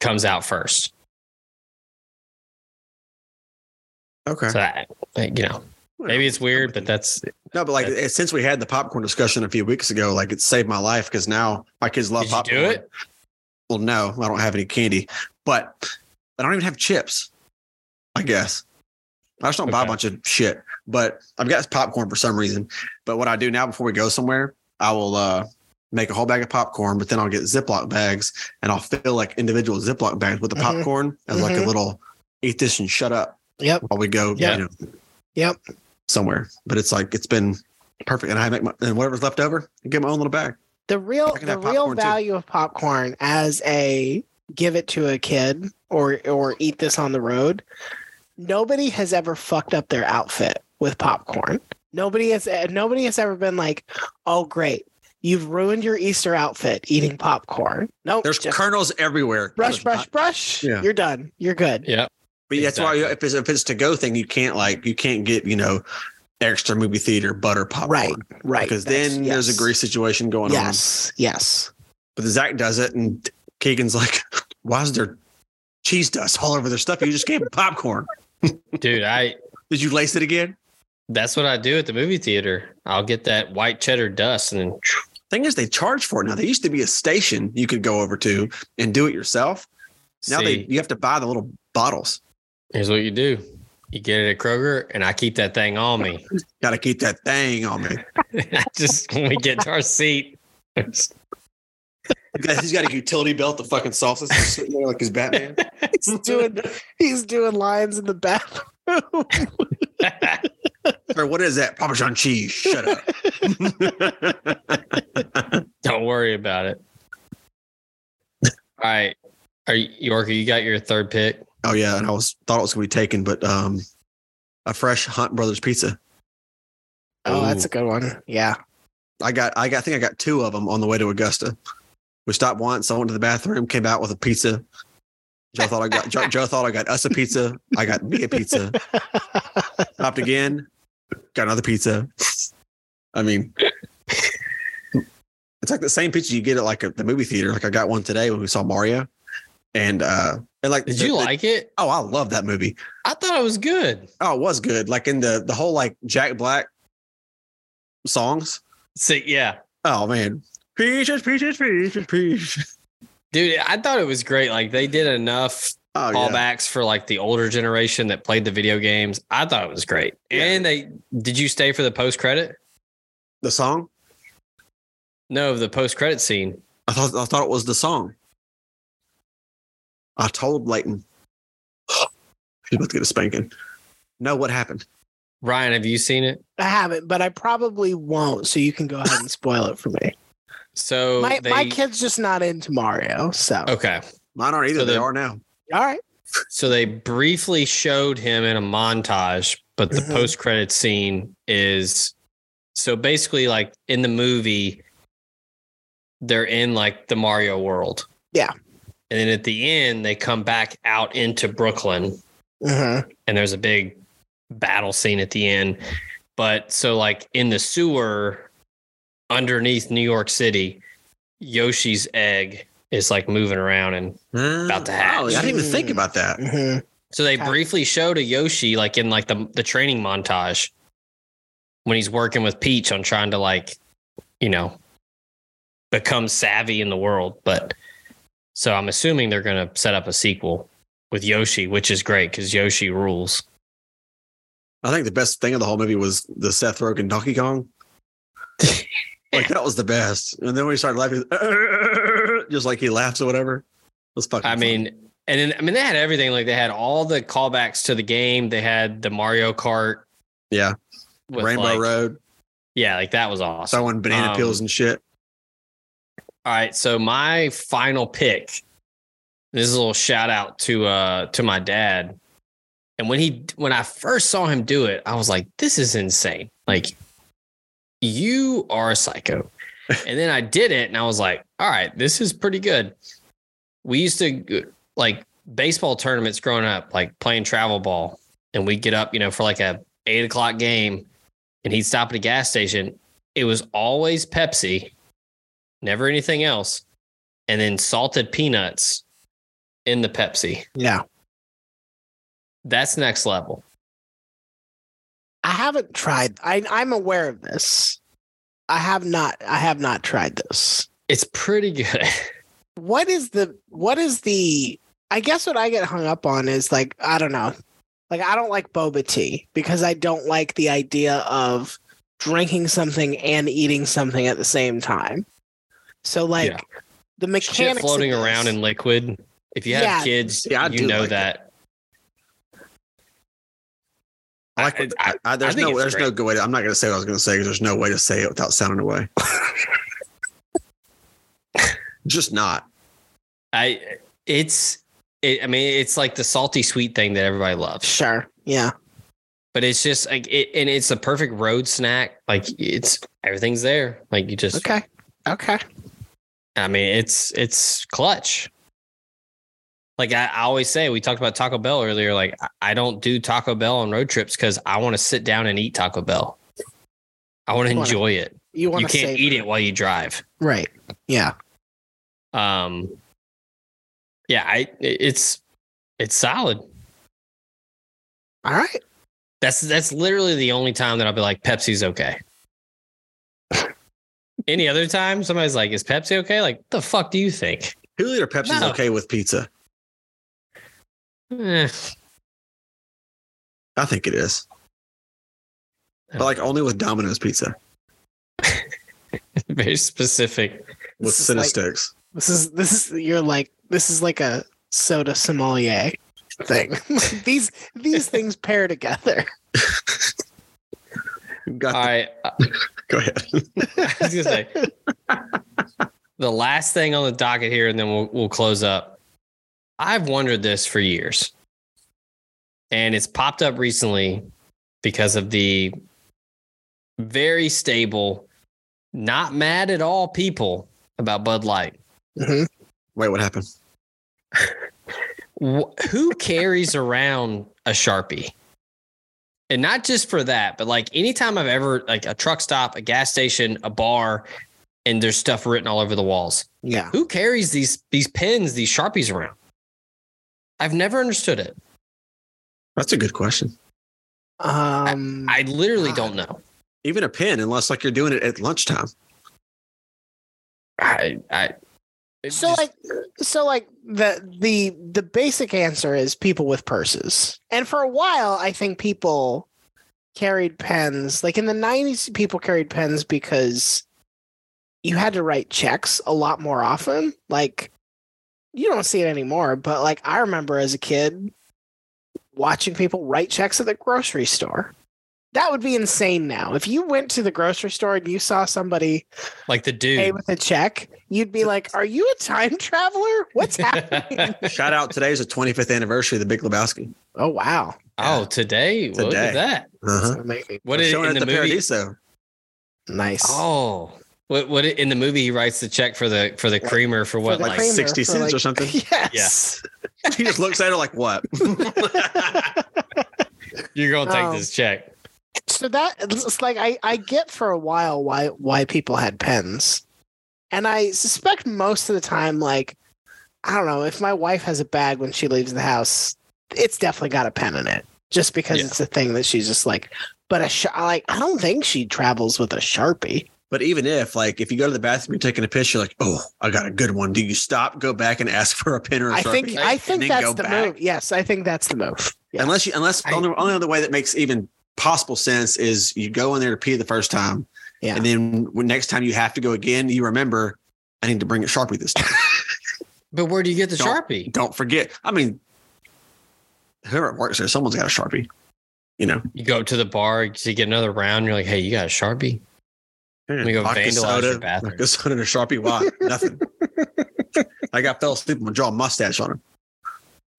comes out first. Okay. So that, you know, Maybe it's weird, but that's No, but like it- since we had the popcorn discussion a few weeks ago, like it saved my life because now my kids love Did you popcorn. do it? Well, no, I don't have any candy, but I don't even have chips. I guess I just don't buy a bunch of shit. But I've got popcorn for some reason. But what I do now before we go somewhere, I will uh, make a whole bag of popcorn, but then I'll get Ziploc bags and I'll fill like individual Ziploc bags with the Mhm. popcorn as like a Mhm. little eat this and shut up Yep. while we go. Yeah. You know, Yep. Somewhere. But it's like it's been perfect, and I make my and whatever's left over, I get my own little bag. The real the real popcorn, too. value of popcorn as a give it to a kid or or eat this on the road. Nobody has ever fucked up their outfit with popcorn. Nobody has nobody has ever been like, "Oh great, you've ruined your Easter outfit eating popcorn." Nope. There's kernels everywhere. brush, brush, not- brush. Yeah. You're done. You're good. Yeah. But that's why if it's if it's to go thing, you can't like you can't get you know extra movie theater butter popcorn. Right. Right. Because That's- then there's a yes. grease situation going on. Yes. Yes. But the Zach does it, and Keegan's like, "Why is there cheese dust all over their stuff? You just gave them popcorn. Dude, I Did you lace it again?" that's what I do at the movie theater. I'll get that white cheddar dust and then Thing is, they charge for it now. There used to be a station you could go over to and do it yourself. Now see, they you have to buy the little bottles. Here's what you do. You get it at Kroger and I keep that thing on me. Got to keep that thing on me. Just when we get to our seat. it's- He's got a utility belt, the fucking sauces are sitting there like his Batman. He's doing he's doing lines in the bathroom. or what is that? Parmesan cheese. Shut up. Don't worry about it. All right. Are you Yorker, you got your third pick? Oh yeah, and I was thought it was gonna be taken, but um, a fresh Hunt Brothers pizza. Oh, that's a good one. Yeah. I got, I got, I think I got two of them on the way to Augusta. We stopped once. I went to the bathroom, came out with a pizza. Joe thought I got, Joe, Joe thought I got us a pizza. I got me a pizza. Stopped again, got another pizza. I mean, it's like the same pizza you get at like a, the movie theater. Like I got one today when we saw Mario, and uh, and like Did the- you the- like it? Oh, I love that movie. I thought it was good. Oh, it was good. Like in the the whole like Jack Black songs. So yeah. Oh man, peaches, peaches, peaches, peaches. Dude, I thought it was great. Like they did enough Oh yeah. callbacks for like the older generation that played the video games. I thought it was great. Yeah. And they did you stay for the post credit? The song. No, the post credit scene. I thought I thought it was the song. I told Leighton. She's about to get a spanking. No, what happened? Ryan, have you seen it? I haven't, but I probably won't. So you can go ahead and spoil it for me. So My they, my kid's just not into Mario. So Okay. Mine aren't either. So they the- are now. all right. So they briefly showed him in a montage, but the Mhm. post credit scene is so basically like in the movie, they're in like the Mario world. Yeah. And then at the end, they come back out into Brooklyn Mhm. and there's a big battle scene at the end. But so like in the sewer underneath New York City, Yoshi's egg is like moving around and About to hatch. Oh, I didn't even think about that. Mhm. So they Okay. briefly showed a Yoshi like in like the the training montage when he's working with Peach on trying to like, you know, become savvy in the world. But so I'm assuming they're gonna set up a sequel with Yoshi, which is great because Yoshi rules. I think the best thing of the whole movie was the Seth Rogen Donkey Kong. like that was the best. And then when he started laughing, just like he laughs or whatever. It was fucking. I fun. mean, and then I mean they had everything. Like they had all the callbacks to the game. They had the Mario Kart. yeah, Rainbow like- Road, Yeah, like that was awesome. throwing banana Um, peels and shit. All right, so my final pick. This is a little shout out to uh to my dad. And when he when I first saw him do it, I was like, this is insane. Like you are a psycho. and then I did it and I was like, all right, this is pretty good. We used to like baseball tournaments growing up, like playing travel ball, and we'd get up, you know, for like a eight o'clock game, and he'd stop at a gas station. It was always Pepsi, never anything else, and then salted peanuts in the Pepsi. Yeah. That's next level. I haven't tried. I I'm aware of this. I have not. I have not tried this. It's pretty good. What is the? What is the? I guess what I get hung up on is like I don't know. Like I don't like boba tea because I don't like the idea of drinking something and eating something at the same time. So like Yeah. the Shit mechanics of floating around in liquid. If you have Yeah. kids, Yeah, I you do know like it. that. I like. I- I, I, there's I no. There's great. no good way. To, I'm not going to say what I was going to say because there's no way to say it without sounding away. Just not. I it's it, I mean it's like the salty sweet thing that everybody loves. Sure. Yeah. But it's just like it and it's a perfect road snack. Like it's everything's there. Like you just Okay. Okay. I mean it's it's clutch. Like I, I always say, we talked about Taco Bell earlier. Like I- don't do Taco Bell on road trips because I want to sit down and eat Taco Bell. I want to enjoy it. You want You can't eat it while you drive. Right. Yeah. Um, yeah, I it's it's solid. All right. That's that's literally the only time that I'll be like Pepsi's okay. Any other time, somebody's like, "Is Pepsi okay?" Like, the fuck do you think? Two liter Pepsi's No. okay with pizza. Eh, I think it is, but like only with Domino's pizza very specific. with This is like- This is this is you're like this is like a soda sommelier thing. these these things pair together. Got All right, Go ahead. I was gonna say the last thing on the docket here, and then we'll we'll close up. I've wondered this for years, and it's popped up recently because of the very stable, not mad at all people about Bud Light. Mhm. Wait, what happened? Who carries around a Sharpie? And not just for that, but like anytime I've ever like a truck stop, a gas station, a bar, and there's stuff written all over the walls. Yeah. Who carries these these pens, these Sharpies around? I've never understood it. That's a good question. Um I literally God. don't know. Even a pen, unless like you're doing it at lunchtime. I I it so just- like so like the the the basic answer is people with purses. And for a while I think people carried pens. Like in the 90s people carried pens because you had to write checks a lot more often. Like you don't see it anymore, but like I remember as a kid watching people write checks at the grocery store. That would be insane now. If you went to the grocery store and you saw somebody like the pay dude. with a check, you'd be like, "Are you a time traveler? What's happening?" Shout out! Today's the 25th anniversary of the Big Lebowski. oh wow, oh, today. Look at that. Uh-huh. That's amazing. What We're is showing in the at the movie? Paradiso. Nice. Oh, what what in the movie he writes the check for the for the creamer for what the like creamer 60 cents like- or something? Yes. He just looks at her like, "What?" you're gonna take Um, this check. So that it's like I I get for a while why why people had pens, and I suspect most of the time like I don't know if my wife has a bag when she leaves the house, it's definitely got a pen in it just because Yeah. it's a thing that she's just like. But a sh- like I don't think she travels with a sharpie. But even if, like, if you go to the bathroom, you're taking a piss, you're like, "Oh, I got a good one." Do you stop, go back, and ask for a pen or a I think Sharpie, I and think then that's go the back? move. Yes, I think that's the move. Yeah. Unless you, unless I- only, only other way that makes even possible sense is you go in there to pee the first time, Yeah. and then when next time you have to go again, you remember, I need to bring a sharpie this time. But where do you get the Don't- sharpie? Don't forget. I mean, whoever works there, someone's got a sharpie. You know, You go to the bar to get another round. You're like, hey, you got a sharpie? Let me go Vodka vandalize soda, your bathroom. vodka soda and a sharpie. Why? Nothing. I got fell asleep. Gonna draw a mustache on him.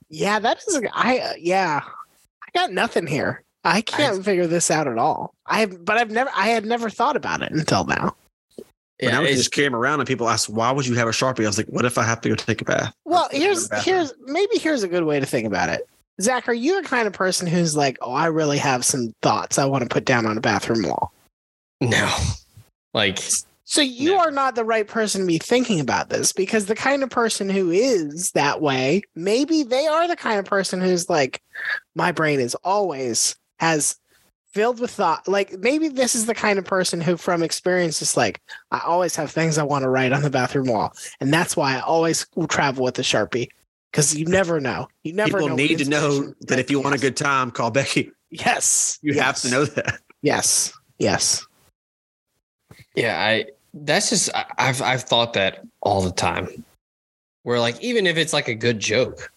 Yeah, that is. I uh, yeah, I got nothing here. I can't figure this out at all. I have, but I've never. I had never thought about it until now. But Yeah, now we can it's- just came around, and people ask, "Why would you have a sharpie?" I was like, "What if I have to go take a bath?" Well, Or go here's the here's maybe here's a good way to think about it. Zach, are you the kind of person who's like, oh, I really have some thoughts I want to put down on a bathroom wall? no, like So you No. are not the right person to be thinking about this because the kind of person who is that way, maybe they are the kind of person who's like, my brain is always has filled with thought. Like maybe this is the kind of person who, from experience, is like, I always have things I want to write on the bathroom wall, and that's why I always will travel with a sharpie because you never know. You never People know need to know that if you want a good time, call Becky. yes, You have to know that. Yes, yes. Yeah, I that's just I, I've I've thought that all the time. Where like even if it's like a good joke,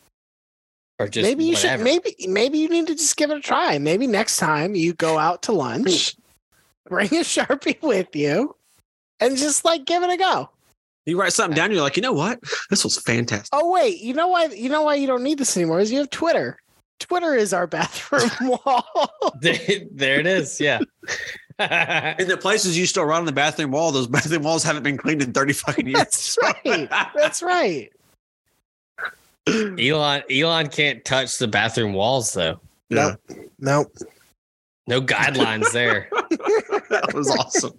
or just maybe you whatever. should. Maybe maybe you need to just give it a try. Maybe next time you go out to lunch, bring a sharpie with you, and just like give it a go. You write something down, you're like, you know what? This was fantastic. Oh wait, you know why? You know why you don't need this anymore? Is you have Twitter. Twitter is our bathroom wall. there, it is. Yeah. In the places you still run on the bathroom wall, those bathroom walls haven't been cleaned in 30 fucking years. That's right. That's right. Elon Elon can't touch the bathroom walls though. Yeah, Nope. No guidelines there. that was awesome.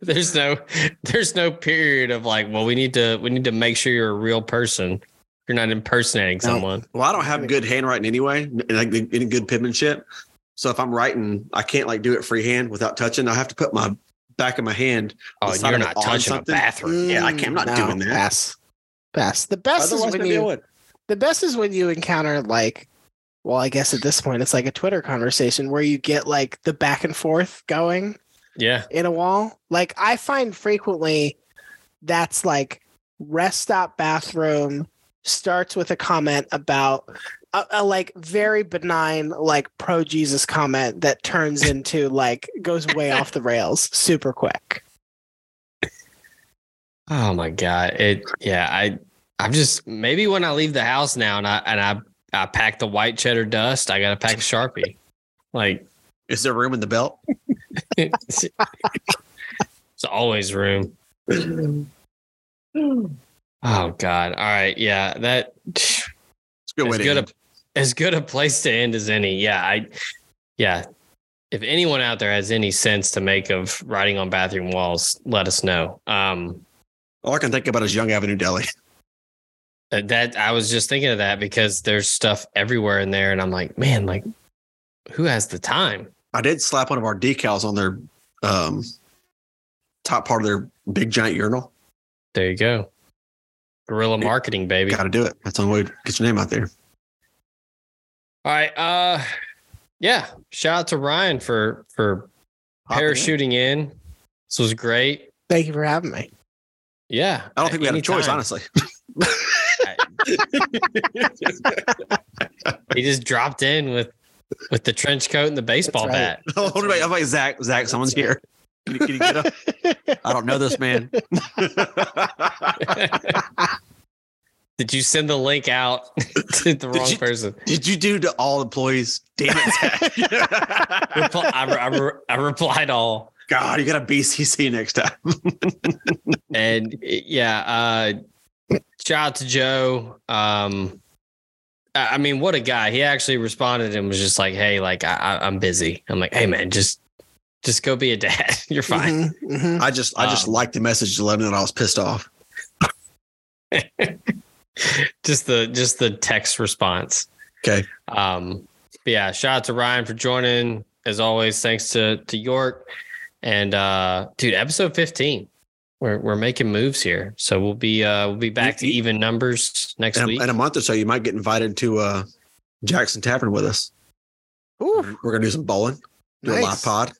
There's no there's no period of like, well, we need to we need to make sure you're a real person. You're not impersonating No. someone. Well, I don't have good handwriting anyway, and like any good penmanship. So if I'm writing, I can't like do it freehand without touching. I have to put my back of my hand. Oh, the you're not on touching a something. bathroom. Yeah, I can't- I'm not mm, No, doing that. Pass. Pass. The best is Otherwise, when you. The best is when you encounter like. Well, I guess at this point it's like a Twitter conversation where you get like the back and forth going. Yeah. in a wall. Like I find frequently that's like rest stop bathroom starts with a comment about a, a like very benign like pro Jesus comment that turns into like goes way off the rails super quick. Oh my god. It yeah, I I'm just maybe when I leave the house now and I and I I pack the white cheddar dust, I gotta pack a Sharpie. Like Is there room in the belt? it's, it's always room. Oh God. All right. Yeah. That It's a good way as to good a end. as good a place to end as any. Yeah. I yeah. If anyone out there has any sense to make of writing on bathroom walls, let us know. Um All I can think about is Young Avenue Deli. That I was just thinking of that because there's stuff everywhere in there, and I'm like, man, like, who has the time? I did slap one of our decals on their um, top part of their big giant urinal. There you go, guerrilla marketing, baby. Got to do it. That's the only way to get your name out there. All right, uh, yeah. Shout out to Ryan for for Hopping parachuting in. This was great. Thank you for having me. Yeah, I don't think we had a choice, anytime. honestly. He just dropped in with with the trench coat and the baseball right. bat. Oh, what about, how about Zach? Zach, someone's right. here. Can you, can you get up? I don't know this man. Did you send the link out to the wrong you- person? Did you do to all employees? Damn it, Repl- I, re- I, re- I replied all. God, you got a BCC next time. and yeah, uh, shout out to Joe. Um, I I mean, what a guy! He actually responded and was just like, "Hey, like I, I- I'm busy." I'm like, "Hey, man, just just go be a dad. You're fine." Mhm, mhm. I just, I just Um, liked the message to let him know that I was pissed off. just the just the text response. Okay. Um, but yeah, shout out to Ryan for joining. As always, thanks to to York and uh, dude, episode 15. We're we're making moves here, so we'll be uh we'll be back to even numbers next In week. a, in a month or so, you might get invited to uh, Jackson Tavern with us. Ooh, We're gonna do some bowling, do a live pod.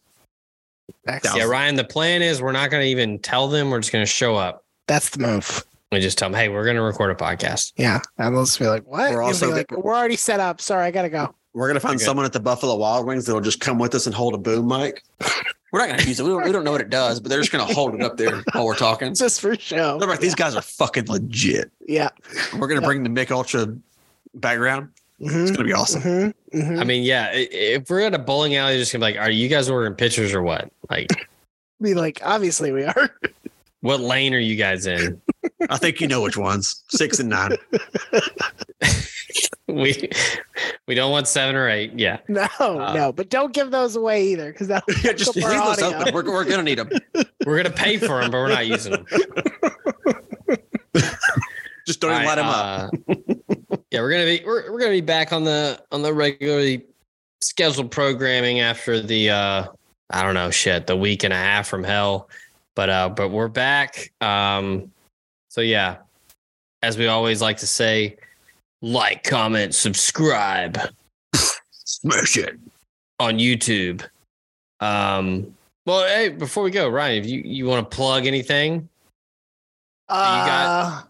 Excellent. Yeah, Ryan, the plan is we're not going to even tell them. We're just going to show up That's the move. We just tell them, hey, we're going to record a podcast. Yeah, and they'll just be like, "What?" We're also- like, "We're already set up. Sorry, I gotta go." We're gonna find Okay. someone at the Buffalo Wild Wings that'll just come with us and hold a boom mic. We're not gonna use it. We don't, we don't know what it does, but they're just gonna hold it up there while we're talking. Just for show. They're like, these guys are fucking legit. Yeah. We're gonna bring the Mich Ultra background. It's Mhm, gonna be awesome. mhm, mhm. I mean, yeah, if we're at a bowling alley, just going to be like, are you guys ordering pictures or what? Like, Be like, obviously we are. what lane are you guys in? I think you know which ones. Six and nine. we we don't want seven or eight. Yeah. No, Uh, no, but don't give those away either, because that Yeah, just leave our those open. We're, we're gonna need them. We're going to pay for them, but we're not using them. Just don't even All light them right, up. uh, yeah, we're gonna be we're, we're gonna be back on the on the regularly scheduled programming after the uh I don't know shit the week and a half from hell, but uh but we're back. Um, so yeah, as we always like to say, like, comment, subscribe Smash it. on YouTube. Um, well, hey, before we go, Ryan, if you you want to plug anything, got- Uh,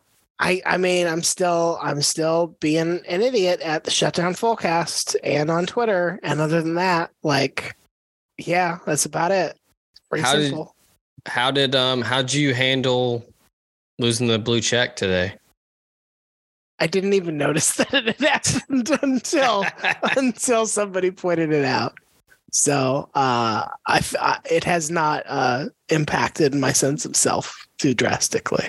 I I mean I'm still I'm still being an idiot at the Shutdown forecast and on Twitter. And other than that, like, yeah, that's about it. Pretty How did- simple. how did um how'd you handle losing the blue check today? I didn't even notice that it had happened until until somebody pointed it out. So uh, I, I- it has not uh, impacted my sense of self too drastically.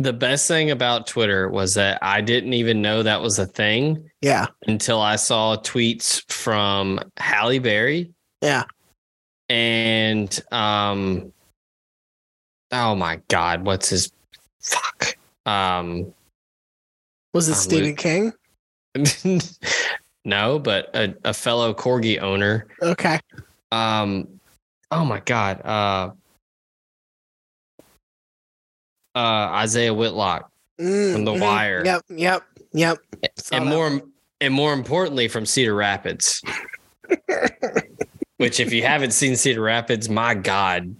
The best thing about Twitter was that I didn't even know that was a thing Yeah, until I saw tweets from Halle Berry yeah. and um oh my god, what's his fuck? Um Was it I'm Stephen King? no, but a, a fellow corgi owner. Okay. Um oh my god, uh uh Isiah Whitlock Mm, From The mhm. Wire. Yep, yep, yep. Saw and more one. and more importantly from Cedar Rapids. Which if you haven't seen Cedar Rapids, my god,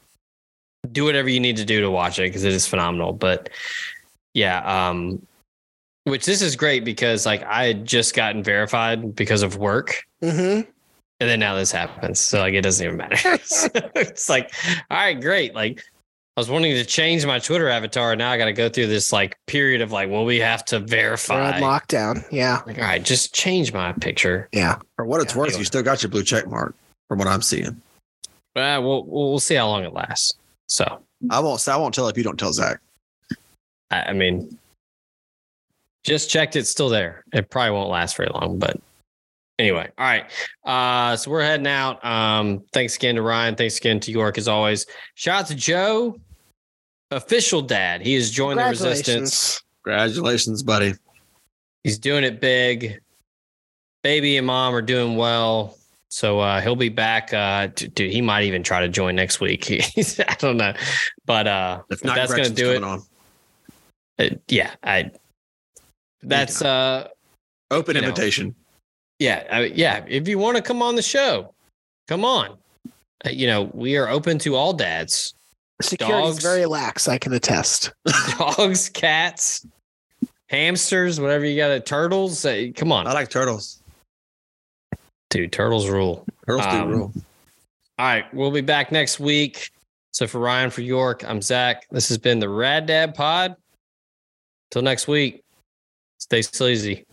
do whatever you need to do to watch it because it is phenomenal. But yeah, um which this is great because like I had just gotten verified because of work. Mhm. And then now this happens. So like it doesn't even matter. So it's like, all right, great. Like I was wanting to change my Twitter avatar. And now I got to go through this like period of like, well, we have to We're verify. on lockdown. Yeah, Like, all right, just change my picture. yeah. For what it's Yeah, worth, anyway. you still got your blue check mark from what I'm seeing. Uh, we'll we'll we'll see how long it lasts. So I won't I won't tell if you don't tell Zach. I, I mean, just checked. It's still there. It probably won't last very long, but anyway. All right. Uh, so we're heading out. Um, thanks again to Ryan. Thanks again to York as always. Shout out to Joe, official dad. He has joined the resistance. Congratulations, buddy. He's doing it big. Baby and mom are doing well. So uh, he'll be back. Uh, dude, he might even try to join next week. He's, I don't know, but uh, If not, that's gonna do it. on. Uh, yeah, I. That's uh, Open you know. invitation. yeah, I, yeah. If you want to come on the show, come on. Uh, you know, we are open to all dads, Security is very lax. I can attest. dogs, cats, hamsters, whatever you got. To, turtles. Uh, come on, I like turtles. dude. Turtles rule. Turtles Um, do rule. All right, we'll be back next week. So for Ryan, for York, I'm Zach. This has been the Rad Dad Pod. Till next week, stay sleazy.